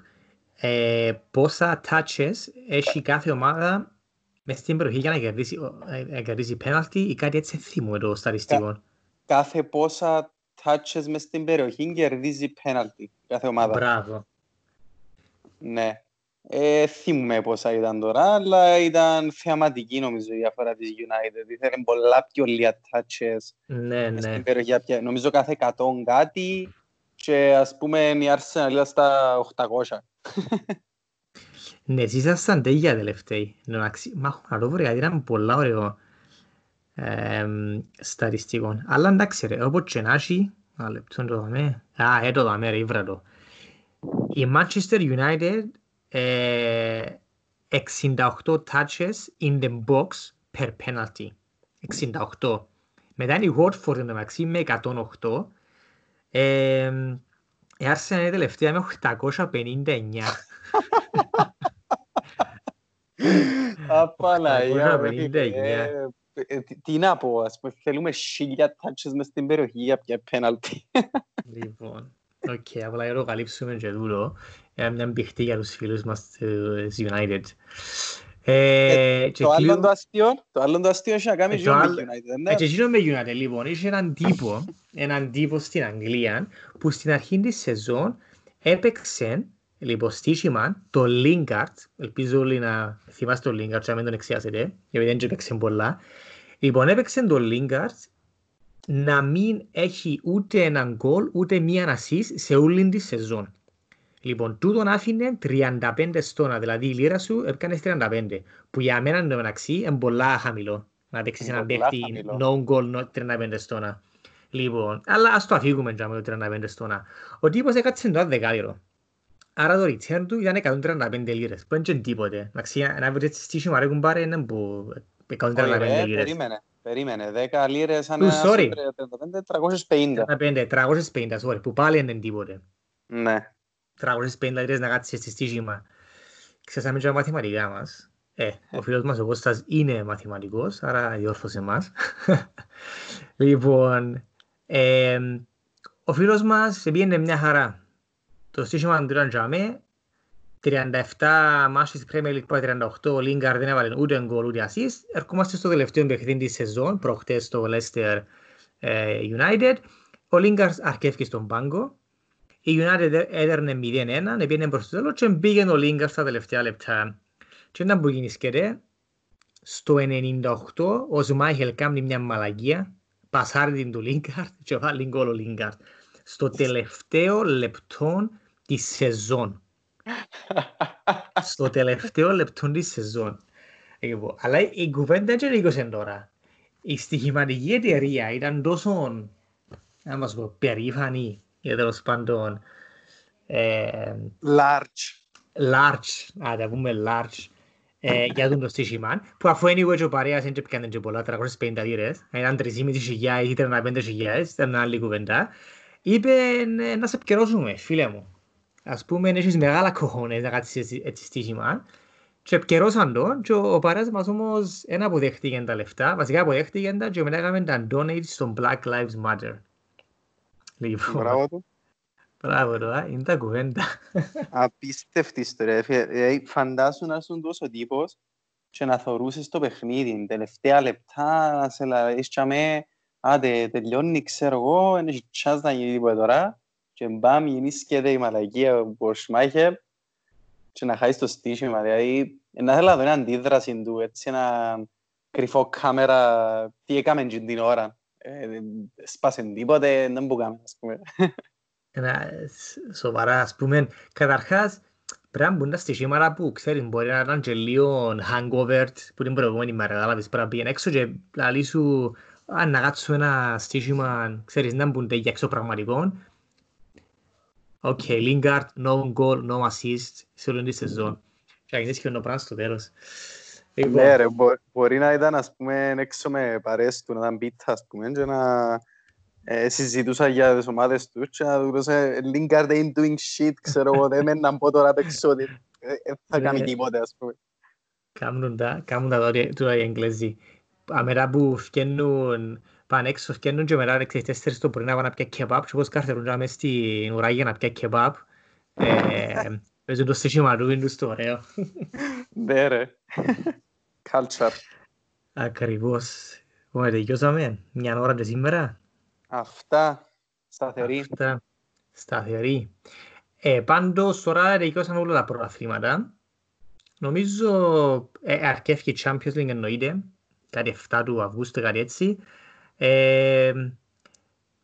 ε, πόσα touches έχει κάθε ομάδα μες στην περιοχή για να κερδίσει, ε, κερδίσει πέναλτι ή κάτι έτσι θυμούμε το σταριστικό. Κα, κάθε πόσα touches μες στην περιοχή κερδίζει πέναλτι κάθε ομάδα. Μπράβο. Ναι. Ε, θυμούμε πόσα ήταν τώρα, αλλά ήταν θεαματική νομίζω η διαφορά της United. Ήθελε πολλά πιο λίγα touches ναι, μες ναι. στην περιοχή. Νομίζω κάθε 100 κάτι και ας πούμε η Arsenal ήταν στα 800. Ναι, εσείς ήσασταν τέλεια τελευταίοι. Μα έχω να το βρω γιατί ήταν πολλά ωραίο σταριστικό. Αλλά εντάξει ρε, όπως και να έχει, ένα λεπτό το δάμε. Α, ε, το δάμε ρε, ήβρα το. Η Manchester United 68 touches in the box per penalty. 68. Μετά είναι η Watford μεταξύ με 108. Ε, η Arsenal είναι τελευταία με 859. Α Παναγία, τι να πω, ας πούμε, θέλουμε χίλια touches μες στην περιοχή για να πιάμε πέναλτι. Λοιπόν, οκ, απλά για να το καλύψουμε και τούτο, μια μπηχτή για τους φίλους μας της United. Το άλλο το αστείο, το άλλο το αστείο έχει να κάνει με United, ναι. Και με United, λοιπόν, είχε έναν τύπο, έναν τύπο στην Αγγλία, που στην αρχή της σεζόν έπαιξε Λοιπόν, στήσιμα, το Lingard, ελπίζω όλοι να θυμάστε το Lingard και να μην τον εξιάσετε, γιατί δεν έπαιξε πολλά. Λοιπόν, έπαιξε το Lingard να μην έχει ούτε έναν γκολ, ούτε μία assist σε όλη τη σεζόν. Λοιπόν, τούτον άφηνε 35 στόνα, δηλαδή η λίρα σου έπαιρνε 35, που για μένα είναι μεταξύ είναι πολλά χαμηλό. Να παίξεις έναν παίχτη no goal 35 στόνα. Λοιπόν, αλλά ας το αφήγουμε για με το 35 στόνα. Ο τύπος έκατσε το δεκάδυρο. Άρα το return του ήταν 135 λίρες, που είναι τίποτε. Εντάξει, ένα average στήσιο μου αρέκουν πάρε είναι που 135 λίρες. Περίμενε, περίμενε, 10 λίρες αν είναι 35, 350. 350, sorry, που πάλι είναι τίποτε. Ναι. 350 λίρες να κάτσεις στη στήσιμα. Ξέσαμε και τα μαθηματικά μας. Ε, ο φίλος μας ο Κώστας είναι μαθηματικός, άρα διόρθωσε μας. λοιπόν, ε, ο φίλος μας πήγαινε μια χαρά. Το στήσιμο του ήταν τζαμέ, 37 μάσεις Premier League πάει 38, ο Λίγκαρ δεν έβαλε ούτε γκολ ούτε ασίστ. Ερχόμαστε στο τελευταίο παιχνίδι της σεζόν, προχτές στο Leicester ε, United. Ο Λίγκαρ αρκεύει στον πάγκο. Η United έδερνε 0-1, πήγαινε προς το τέλος και πήγαινε ο Λίγκαρ στα τελευταία λεπτά. Και ήταν που γίνησκεται, στο 98 ο Σμάχελ κάνει μια μαλαγία, πασάρει την του Λίγκαρ και βάλει γκολ ο Λίγκαρ. Στο τελευταίο λεπτό τη σεζόν. Στο τελευταίο λεπτό της σεζόν. Λοιπόν, αλλά η κουβέντα δεν είναι 20 τώρα. η στοιχηματική εταιρεία ήταν τόσο, να μας πω, περήφανη ή τέλος πάντων ε, large. Large, α, τα πούμε large ε, για τον το στοίχημα, που αφού anyway ο παρέας δεν πιάνε και πολλά, 350 λίρες, ήταν 3,5 χιλιάδες ή 35 χιλιάδες, ήταν άλλη κουβέντα, είπε να σε επικαιρώσουμε, φίλε μου. Ας πούμε, έχεις μεγάλα κοχώνες να κάτσεις έτσι στοίχημα, και επικαιρώσαν το και ο παρέας μας όμως δεν αποδέχτηκε τα λεφτά, βασικά αποδέχτηκε τα και μετά έκαμε τα donate στον Black Lives Matter. Λοιπόν, Μπράβο του. Μπράβο του, είναι τα κουβέντα. Απίστευτη ιστορία. Δηλαδή, φαντάσου να είσαι τόσο τύπος και να θωρούσες το παιχνίδι. Τελευταία λεπτά να σε λαλείς και με άντε τελειώνει ξέρω εγώ, δεν έχει τσάς να γίνει τίποτα τώρα και μπαμ γεννήσκεται η μαλακία που Σμάχερ και να χάσεις το στήσιμα. Δηλαδή, να θέλω να δω μια αντίδραση του, έτσι ένα κρυφό κάμερα, τι έκαμε την ώρα. Ε, σπάσε τίποτε, δεν μπορούμε, ας πούμε. Σοβαρά, ας πούμε, καταρχάς, πρέπει να μπουν τα στοιχήματα που ξέρεις, μπορεί να ήταν και λίγο hangover που την προηγούμενη μέρα, κατάλαβες, πρέπει να πήγαινε έξω και λαλί σου, αν να κάτσω ένα στοιχήμα, ξέρεις, να μπουν για έξω πραγματικό. Οκ, Lingard, no goal, no assist, σε όλη τη σεζόν. Και αγγίσεις και ο πράγμα στο τέλος. Ναι ρε, μπορεί να ήταν, ας πούμε, έξω με παρέες του, να ήταν πίτα, ας πούμε, και να ε, συζητούσα για τις ομάδες τους και να δούσα Lingard ain't doing shit, ξέρω εγώ, δεν μέναν πω τώρα παίξω, δεν θα κάνει τίποτε, ας πούμε. Κάμουν τα, κάμουν τα τώρα οι Εγγλέζοι. Αμέρα που φκένουν πάνε έξω, φκένουν και μετά ξέρεις τέσσερις το πρωί να πάνε να πια κebab και όπως καρτερούν μες στην ουρά για να πια kebab. Παίζουν το στήσιμα του, είναι τους το ωραίο. Ναι ρε. Culture. Ακριβώς. Ωραία, τελειώσαμε. Μια ώρα και σήμερα. Αυτά. Σταθερή. Αυτά. Σταθερή. Ε, πάντως τώρα τελειώσαν όλα τα πρωταθλήματα. Νομίζω ε, αρκεύει η Champions League εννοείται. Κάτι 7 του Αυγούστου, κάτι έτσι. Ε,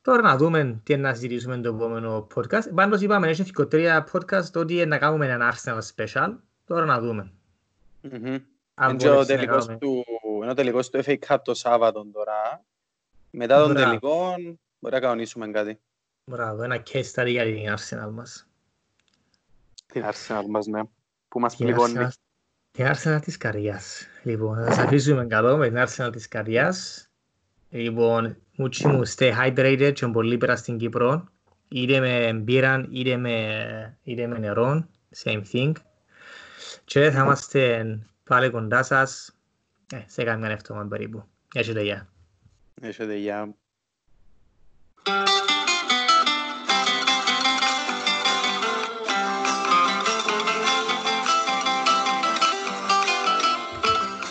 τώρα να δούμε τι να συζητήσουμε το επόμενο podcast. Πάντως είπαμε, έχει τρία podcast ότι να κάνουμε ένα Arsenal special. Τώρα να δούμε. Mm-hmm. Είναι ο τελικός του, ο τελικός του FA Cup το Σάββατο τώρα. Μετά τον τελικό μπορεί να κανονίσουμε κάτι. Μπράβο, ένα case study για την Arsenal μας. Την Arsenal μας, ναι. Που μας πληγώνει. Την Arsenal της καρδιάς. Λοιπόν, θα σας αφήσουμε καλό με την Arsenal της καρδιάς. Λοιπόν, μούτσι μου, stay hydrated και πολύ πέρα στην Κύπρο. Είτε με μπύραν, είτε με, είτε με νερό. Same thing. Και θα είμαστε πάλι κοντά σας ε, σε καμιά εβδομάδα περίπου. Έχετε γεια. Έχετε γεια.